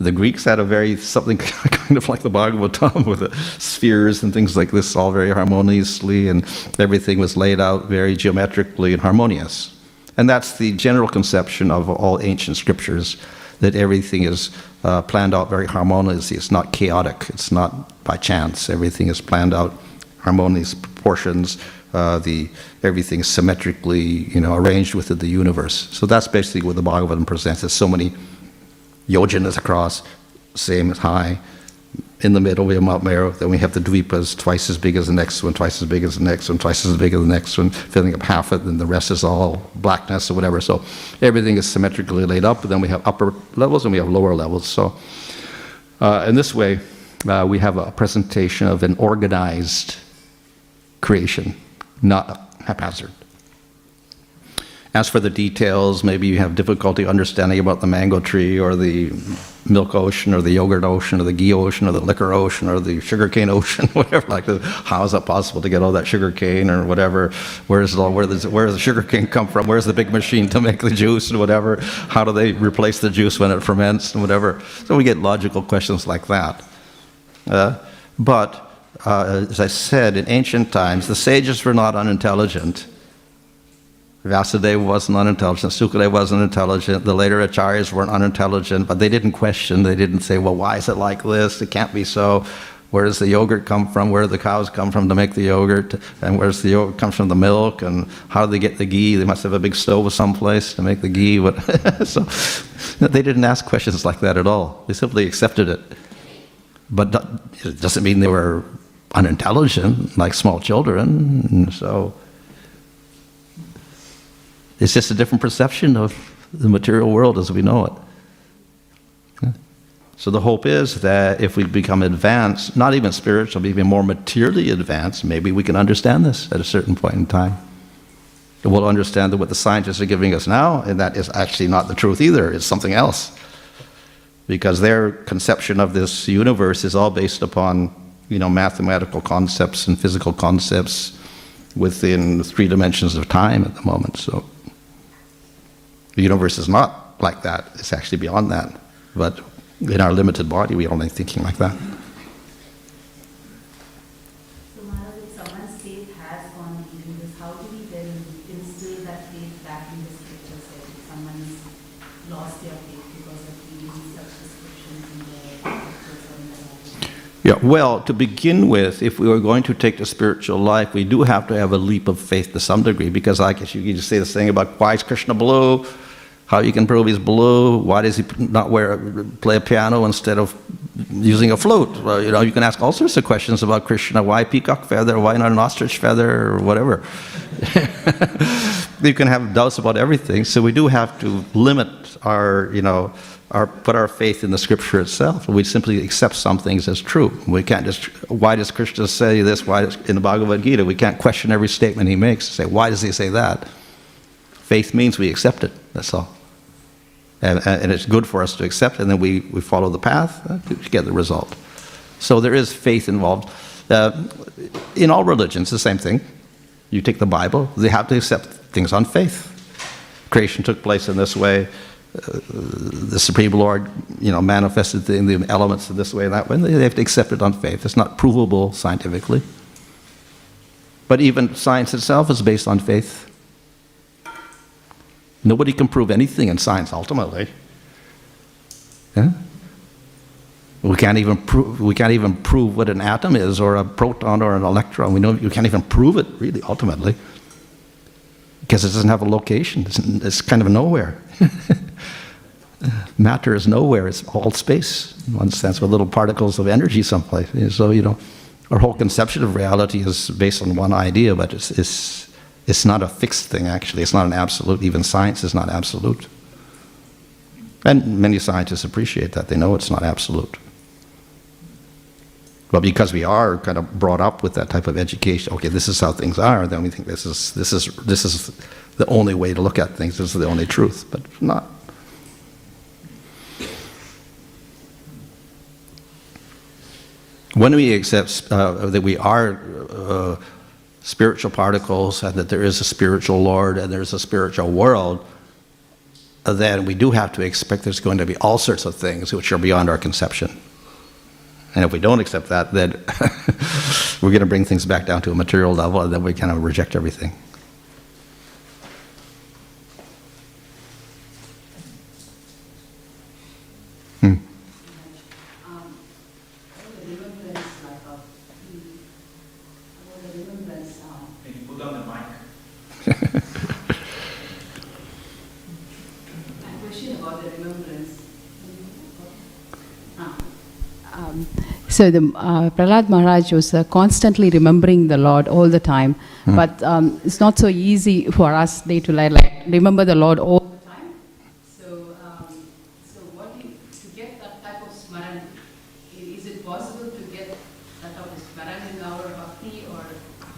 The Greeks had a very something kind of like the Bhagavatam with the spheres and things like this, all very harmoniously, and everything was laid out very geometrically and harmonious. And that's the general conception of all ancient scriptures that everything is uh, planned out very harmoniously. It's not chaotic, it's not by chance. Everything is planned out harmonious proportions. Uh, the everything is symmetrically, you know, arranged within the universe. So that's basically what the Bhagavatam presents. There's so many yojanas across, same as high. In the middle, we have Mount Meru. Then we have the Dvipas, twice as big as the next one, twice as big as the next one, twice as big as the next one, filling up half of it, and the rest is all blackness or whatever. So everything is symmetrically laid up. But then we have upper levels and we have lower levels. So uh, in this way, uh, we have a presentation of an organized creation, not haphazard. As for the details, maybe you have difficulty understanding about the mango tree or the milk ocean or the yogurt ocean or the ghee ocean or the liquor ocean or the sugarcane ocean, whatever like. How is it possible to get all that sugarcane or whatever? Where's the, where does where does the sugarcane come from? Where's the big machine to make the juice and whatever? How do they replace the juice when it ferments and whatever? So we get logical questions like that. Uh, but uh, as I said, in ancient times, the sages were not unintelligent. Vyasadev wasn't unintelligent, Sukadeva wasn't intelligent, the later acharyas weren't unintelligent, but they didn't question, they didn't say, well, why is it like this? It can't be so. Where does the yogurt come from? Where do the cows come from to make the yogurt? And where's the yogurt come from the milk? And how do they get the ghee? They must have a big stove someplace to make the ghee. So they didn't ask questions like that at all. They simply accepted it. But it doesn't mean they were unintelligent, like small children. So it's just a different perception of the material world as we know it. So the hope is that if we become advanced, not even spiritual, but even more materially advanced, maybe we can understand this at a certain point in time. We'll understand that what the scientists are giving us now, and that is actually not the truth either, it's something else. Because their conception of this universe is all based upon, you know, mathematical concepts and physical concepts within three dimensions of time at the moment. So the universe is not like that. It's actually beyond that. But in our limited body, we're only thinking like that. So Maharaj, if someone's faith has gone weak in this, how do we then instill that faith back in the scriptures? Like if someone's lost their faith because of reading such descriptions in the scriptures or in the Bible? Yeah, well, to begin with, if we were going to take the spiritual life, we do have to have a leap of faith to some degree, because I guess you could just say this thing about why is Krishna blue, how you can prove he's blue, why does he not wear play a piano instead of using a flute? Well, you know, you can ask all sorts of questions about Krishna. Why peacock feather? Why not an ostrich feather or whatever? you can have doubts about everything. So we do have to limit our, you know, our put our faith in the scripture itself. We simply accept some things as true. We can't just why does Krishna say this? Why does, in the Bhagavad Gita we can't question every statement he makes. Say why does he say that? Faith means we accept it. That's all. And, and it's good for us to accept, and then we, we follow the path uh, to get the result. So there is faith involved. Uh, in all religions, the same thing. You take the Bible, they have to accept things on faith. Creation took place in this way. Uh, the Supreme Lord, you know, manifested the, the elements in this way and that way. They have to accept it on faith. It's not provable scientifically. But even science itself is based on faith. Nobody can prove anything in science ultimately. Yeah? We can't even prove we can't even prove what an atom is or a proton or an electron. We know you can't even prove it really ultimately because it doesn't have a location. It's, it's kind of nowhere. Matter is nowhere. It's all space in one sense with little particles of energy someplace. So you know, our whole conception of reality is based on one idea, but it's it's it's not a fixed thing. Actually, it's not an absolute. Even science is not absolute. And many scientists appreciate that. They know it's not absolute. But because we are kind of brought up with that type of education, okay, this is how things are, then we think this is, this is, this is the only way to look at things, this is the only truth, but not. When we accept uh, that we are uh, spiritual particles and that there is a spiritual Lord and there's a spiritual world, then we do have to expect there's going to be all sorts of things which are beyond our conception. And if we don't accept that, then we're going to bring things back down to a material level, and then we kind of reject everything. Hmm. Um, about the remembrance, like, of, about the remembrance, um, Can you put on the mic? a question about the remembrance. Ah, um, So the uh, Prahlad Maharaj was uh, constantly remembering the Lord all the time, but um, it's not so easy for us day to day, like remember the Lord all the time. So, um, so what you, to get that type of smaran, is it possible to get that type of smaran in our bhakti, or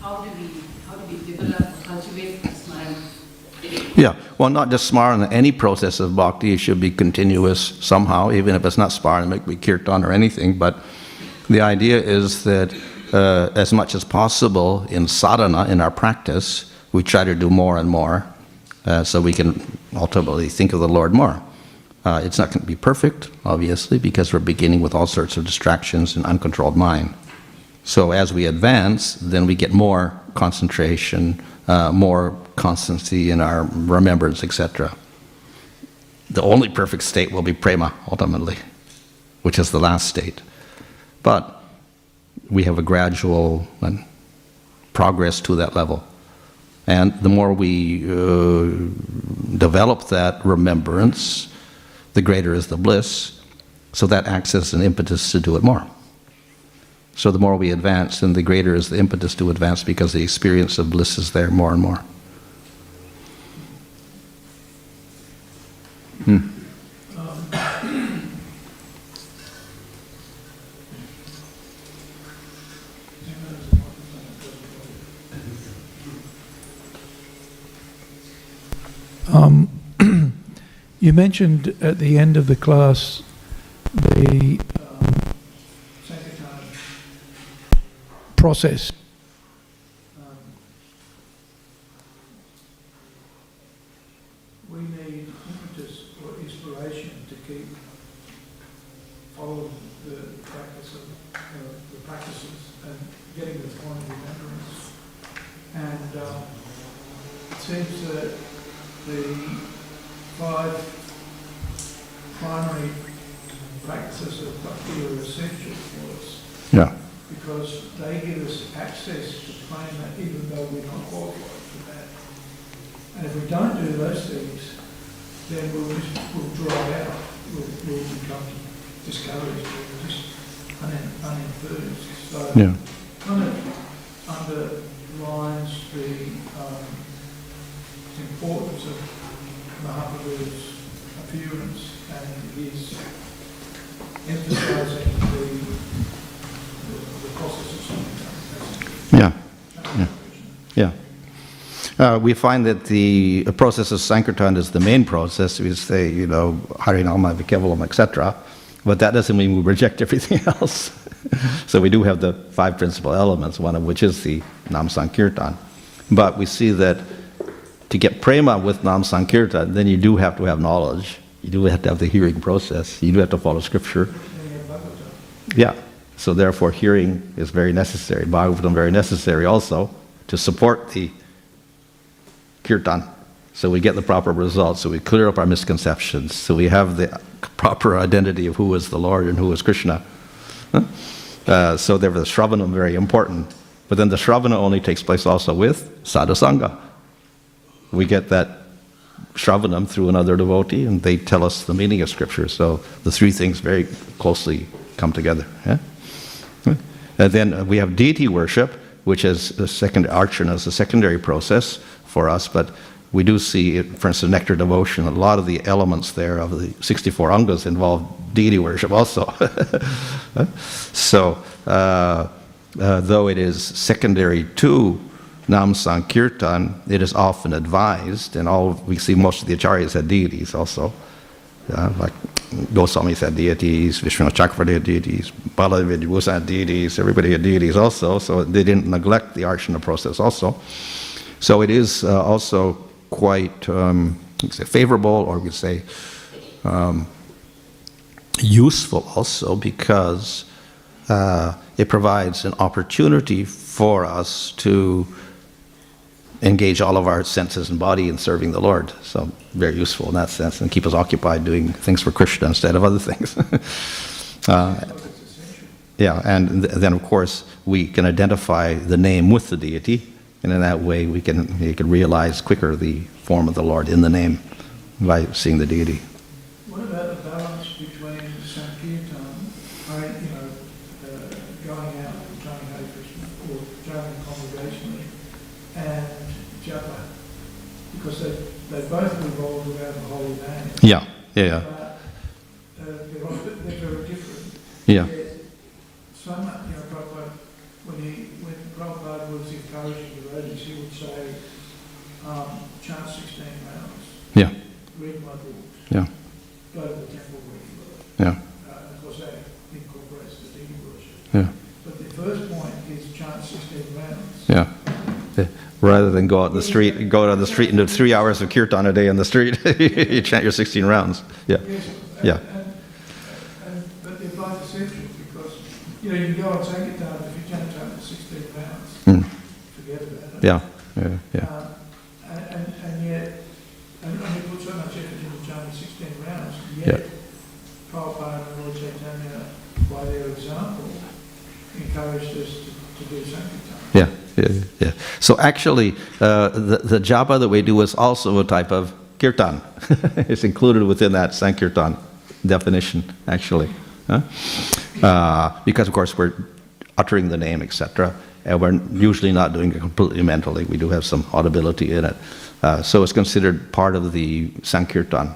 how do we how do we develop cultivate smaran? Yeah, Well, not just smarana, any process of bhakti should be continuous somehow, even if it's not could be kirtan or anything. But the idea is that uh, as much as possible in sadhana, in our practice, we try to do more and more uh, so we can ultimately think of the Lord more. Uh, it's not going to be perfect, obviously, because we're beginning with all sorts of distractions and uncontrolled mind. So as we advance, then we get more concentration, uh, more constancy in our remembrance, etc. The only perfect state will be prema, ultimately, which is the last state. But we have a gradual uh, progress to that level. And the more we uh, develop that remembrance, the greater is the bliss. So that acts as an impetus to do it more. So the more we advance, then the greater is the impetus to advance because the experience of bliss is there more and more. Um, you mentioned at the end of the class the um, process. Um, we need impetus or inspiration to keep following the practice of uh, the practices and getting the point of remembrance. And um, it seems that the five primary practices of bhakti are essential for us Yeah. because they give us access to prema even though we're not qualified for that. And if we don't do those things, then we'll just, we'll dry out, we'll, we'll become discouraged, we'll just unen- unenthused. So Yeah. kind of underlines the um, importance of Mahaprabhu's appearance and his emphasizing the, the, the process of something. Yeah. Yeah. Yeah. Uh, we find that the process of Sankirtan is the main process. We say, you know, Harinama, Vikevalam, etc. But that doesn't mean we reject everything else. so we do have the five principal elements, one of which is the Nam Sankirtan. But we see that to get prema with Nam Sankirtan, then you do have to have knowledge. You do have to have the hearing process. You do have to follow scripture. Yeah. So therefore, hearing is very necessary. Bhagavatam very necessary also to support the kirtan. So we get the proper results. So we clear up our misconceptions. So we have the proper identity of who is the Lord and who is Krishna. Huh? Uh, so therefore, the Shravanam very important. But then the Shravana only takes place also with sadhusanga. We get that Shravanam through another devotee, and they tell us the meaning of Scripture. So the three things very closely come together. Yeah? And then we have deity worship, which is the second archana is a secondary process for us, but we do see, for instance, nectar devotion. A lot of the elements there of the 64 angas involve deity worship also. so, uh, uh, though it is secondary to Nam Sankirtan, it is often advised, and all we see most of the acharyas had deities also. Uh, like Goswami had deities, Vishwanath Chakravarti had deities, Baladev Vibhusa had deities, everybody had deities also, so they didn't neglect the archana process also. So it is uh, also quite um, say favorable, or we could say um, useful also, because uh, it provides an opportunity for us to engage all of our senses and body in serving the Lord. So very useful in that sense, and keep us occupied doing things for Krishna instead of other things. uh, yeah, and th- then of course we can identify the name with the deity, and in that way we can we can realize quicker the form of the Lord in the name by seeing the deity. What about the balance between Sankirtan, I, you know, uh, going out and chanting Hare Krishna or chanting congregationally and japa? Because they, they both revolve around the holy name. Yeah, yeah, yeah. But uh, they're, all- they're very different. yeah. Yet So much, you know, Prabhupada, when he, when Prabhupada was encouraging devotees, he would say, um, chant sixteen rounds. read my books, Yeah, go to the temple regularly. yeah, Uh, of course, that incorporates the deity worship. yeah, But the first point is chant sixteen rounds. yeah. Yeah. Rather than go out in the street, go out on the street and do three hours of kirtan a day in the street, you chant your 16 rounds. Yeah, Yes, and- Yeah. And, and, but the advice is essential because, you know, you can go on Sankirtan, if you chant chant for sixteen rounds, Mm. forget about it. yeah, yeah, yeah. Um, And, and, yet, and, and we put so much effort into chanting sixteen rounds, yet Prabhupada and Lord Chaitanya, by their example, encouraged us to, to do Sankirtan. Yeah, yeah, yeah. So actually, uh, the, the japa that we do is also a type of kirtan. it's included within that sankirtan definition, actually. Huh? Uh, because, of course, we're uttering the name, etc., and we're usually not doing it completely mentally. We do have some audibility in it. Uh, so it's considered part of the sankirtan.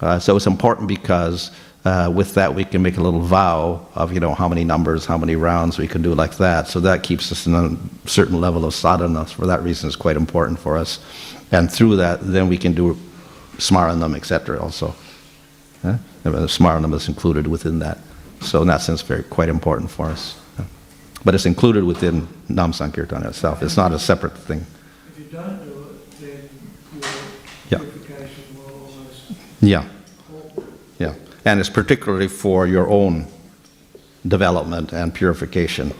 Uh, so it's important because uh, with that we can make a little vow of you know how many numbers, how many rounds we can do like that. So that keeps us in a certain level of sadhana. For that reason, it's quite important for us. And through that, then we can do smaranam, etc. Also, uh, smaranam is included within that. So in that sense, very quite important for us. Yeah. But it's included within Nam Sankirtan itself. It's not a separate thing. If you don't do it, then Yeah. purification will almost Yeah. And it's particularly for your own development and purification.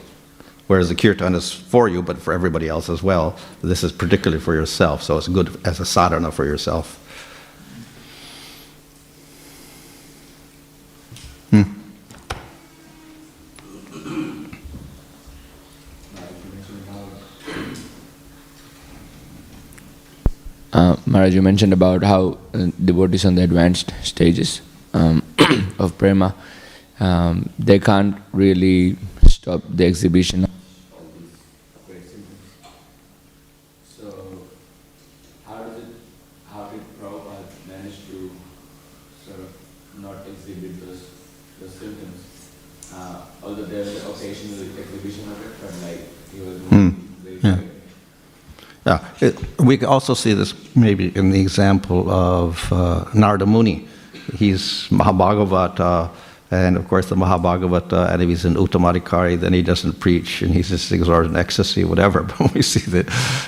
Whereas the kirtan is for you, but for everybody else as well. This is particularly for yourself, so it's good as a sadhana for yourself. Uh, Maharaj, you mentioned about how uh, devotees on the advanced stages um, of prema, um, they can't really stop the exhibition. So, how does it, how did Prabhupada manage to sort of not exhibit those, those symptoms? Uh, although there was occasional exhibition of it, but like he was Hmm. Yeah. Yeah, it, we can also see this maybe in the example of uh, Narada Muni. He's Mahabhagavata, and of course the Mahabhagavata, and if he's in Uttamadikari, then he doesn't preach, and he's just exhorted in ecstasy, whatever. But we see that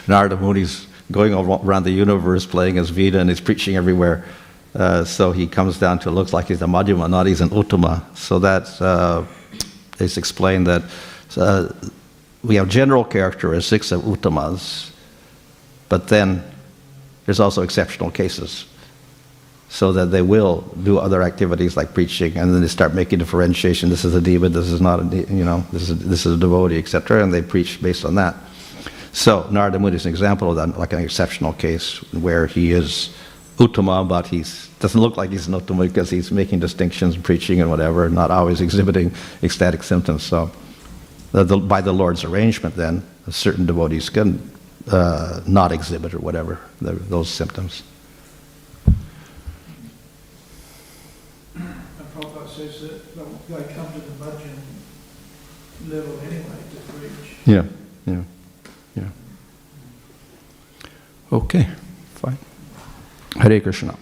Narada Muni's going around the universe playing his vina, and he's preaching everywhere. Uh, so he comes down to it looks like he's a Madhyama, not he's an Uttama. So that's uh, it's explained that uh, we have general characteristics of Uttamas, but then there's also exceptional cases. So that they will do other activities like preaching, and then they start making differentiation. This is a diva, this is not a, you know, this is a, this is a devotee, etc. And they preach based on that. So Narada Muni is an example of that, like an exceptional case where he is uttama, but he doesn't look like he's an uttama because he's making distinctions, preaching and whatever, not always exhibiting ecstatic symptoms. So the, by the Lord's arrangement, then certain devotees can uh, not exhibit or whatever the, those symptoms. And Prabhupada says that they'll- they come to the bhajan level anyway to preach. Yeah, yeah, yeah. Okay, fine. Hare Krishna.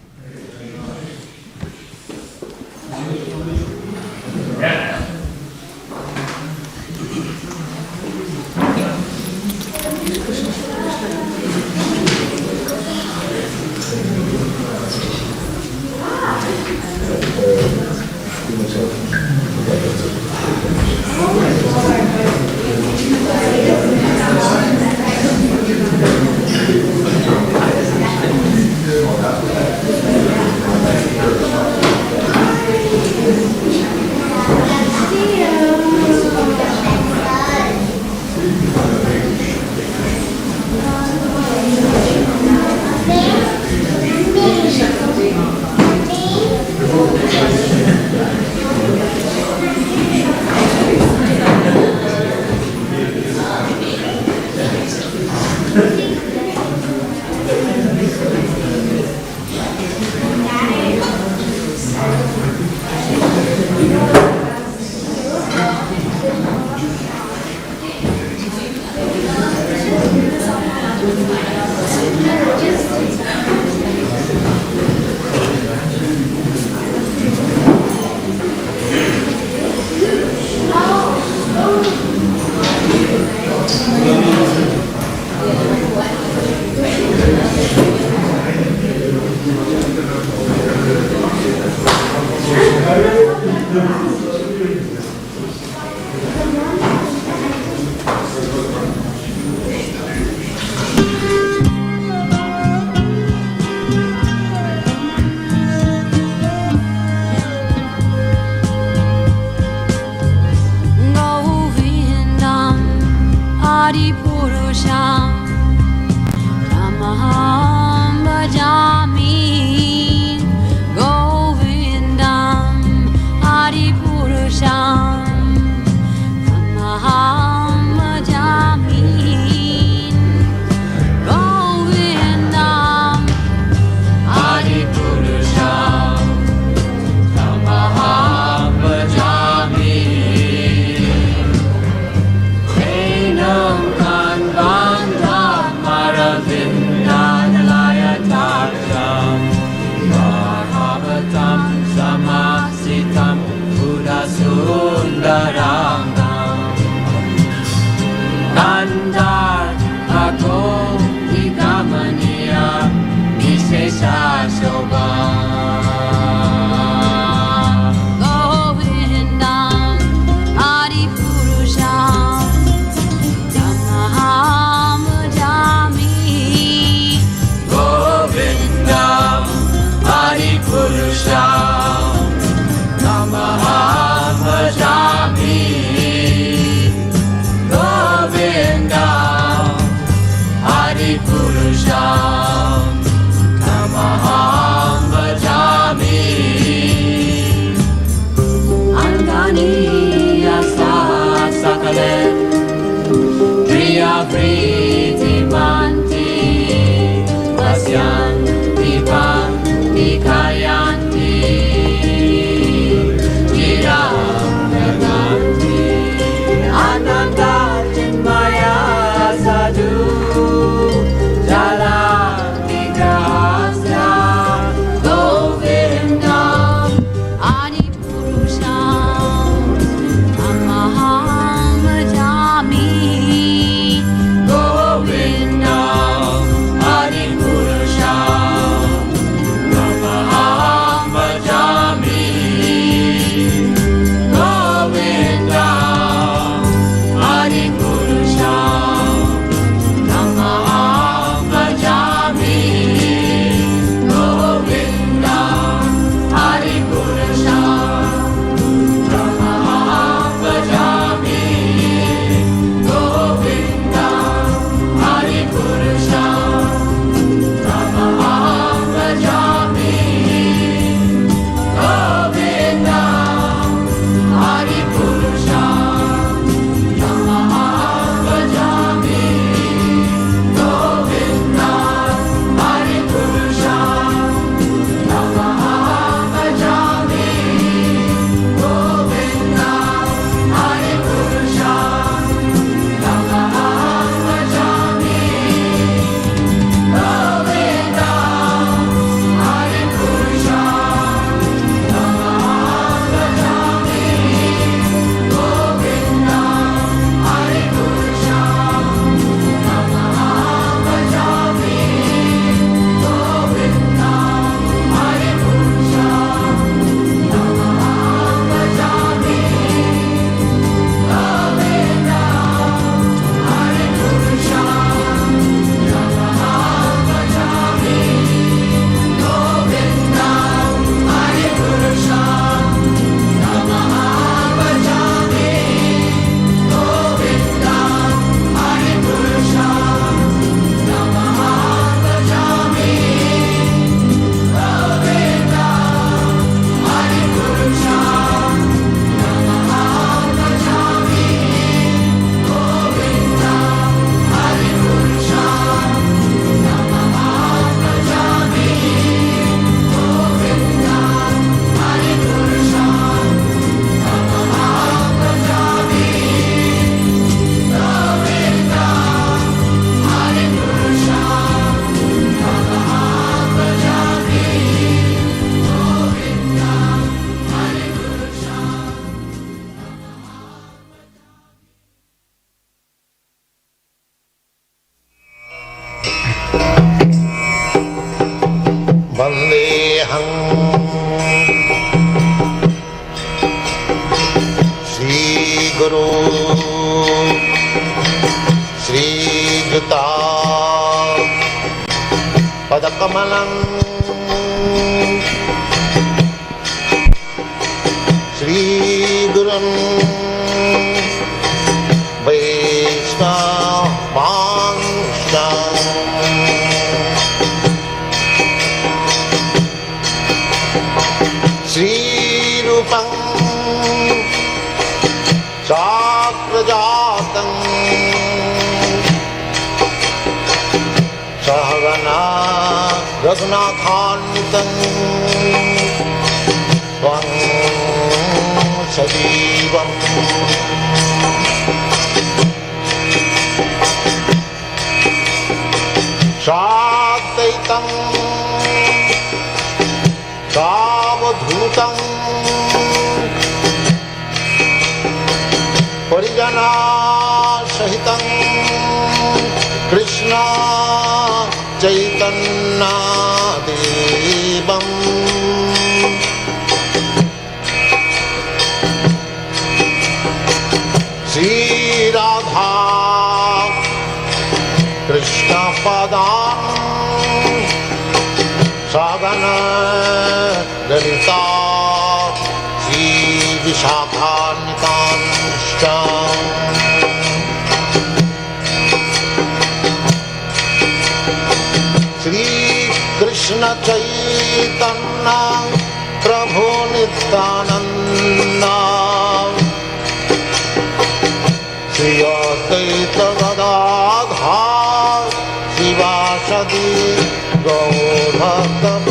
शिवासदि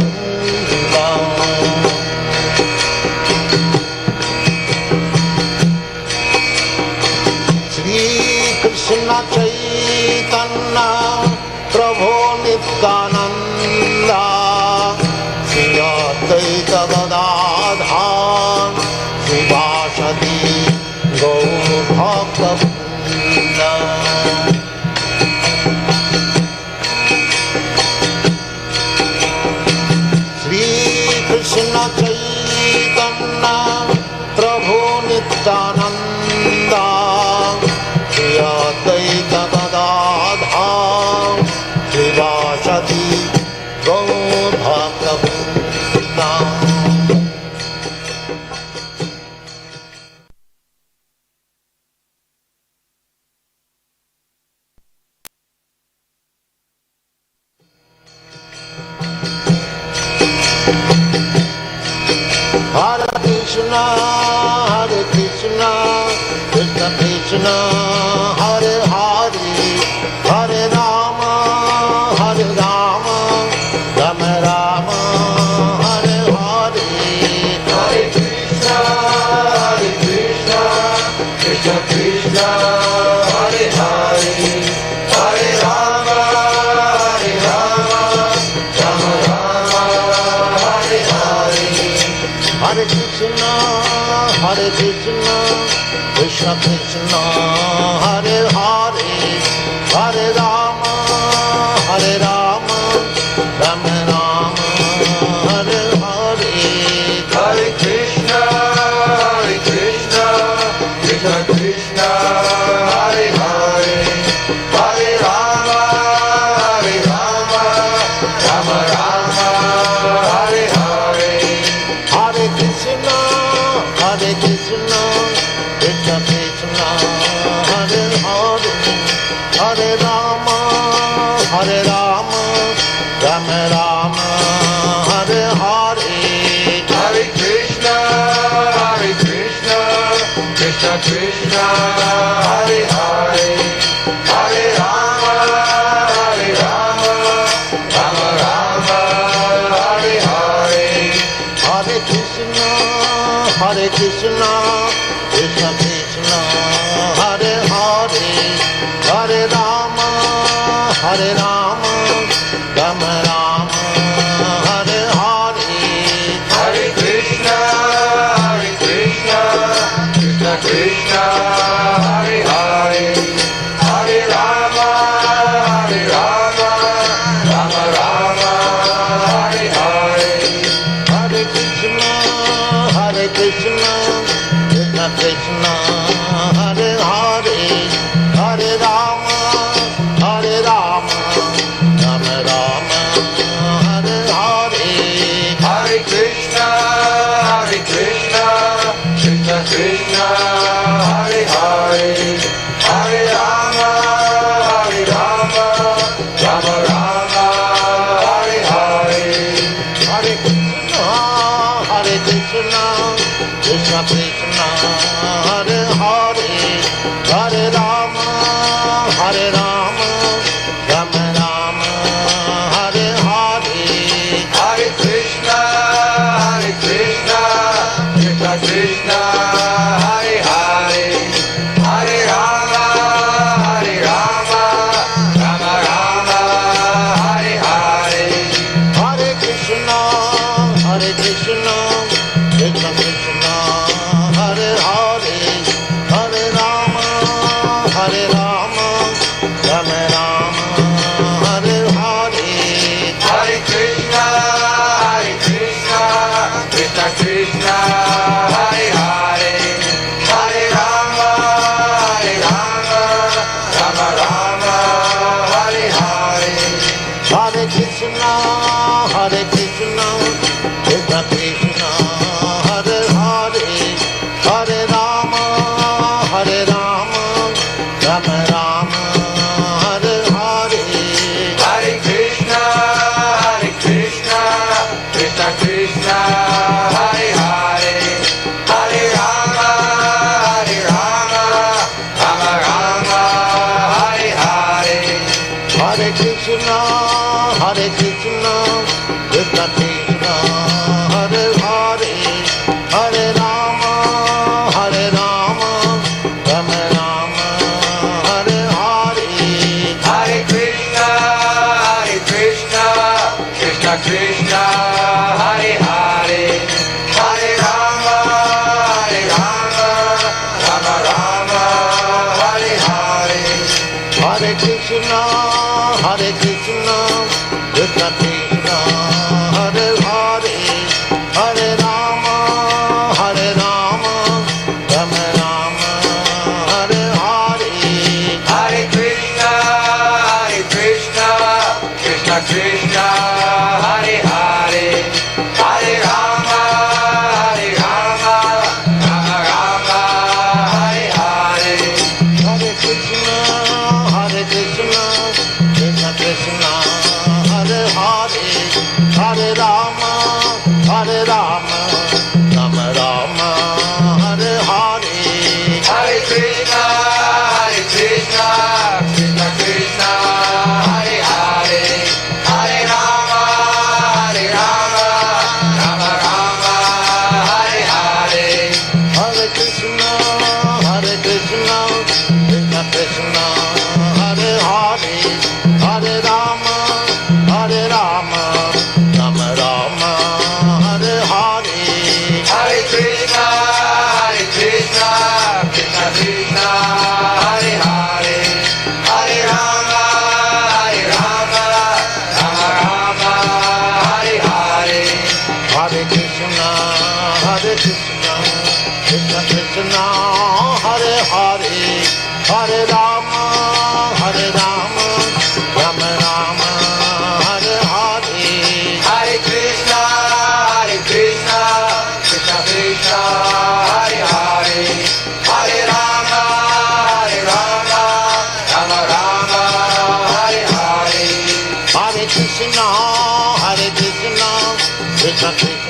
Krishna Hare Hare, Hare Hare Krishna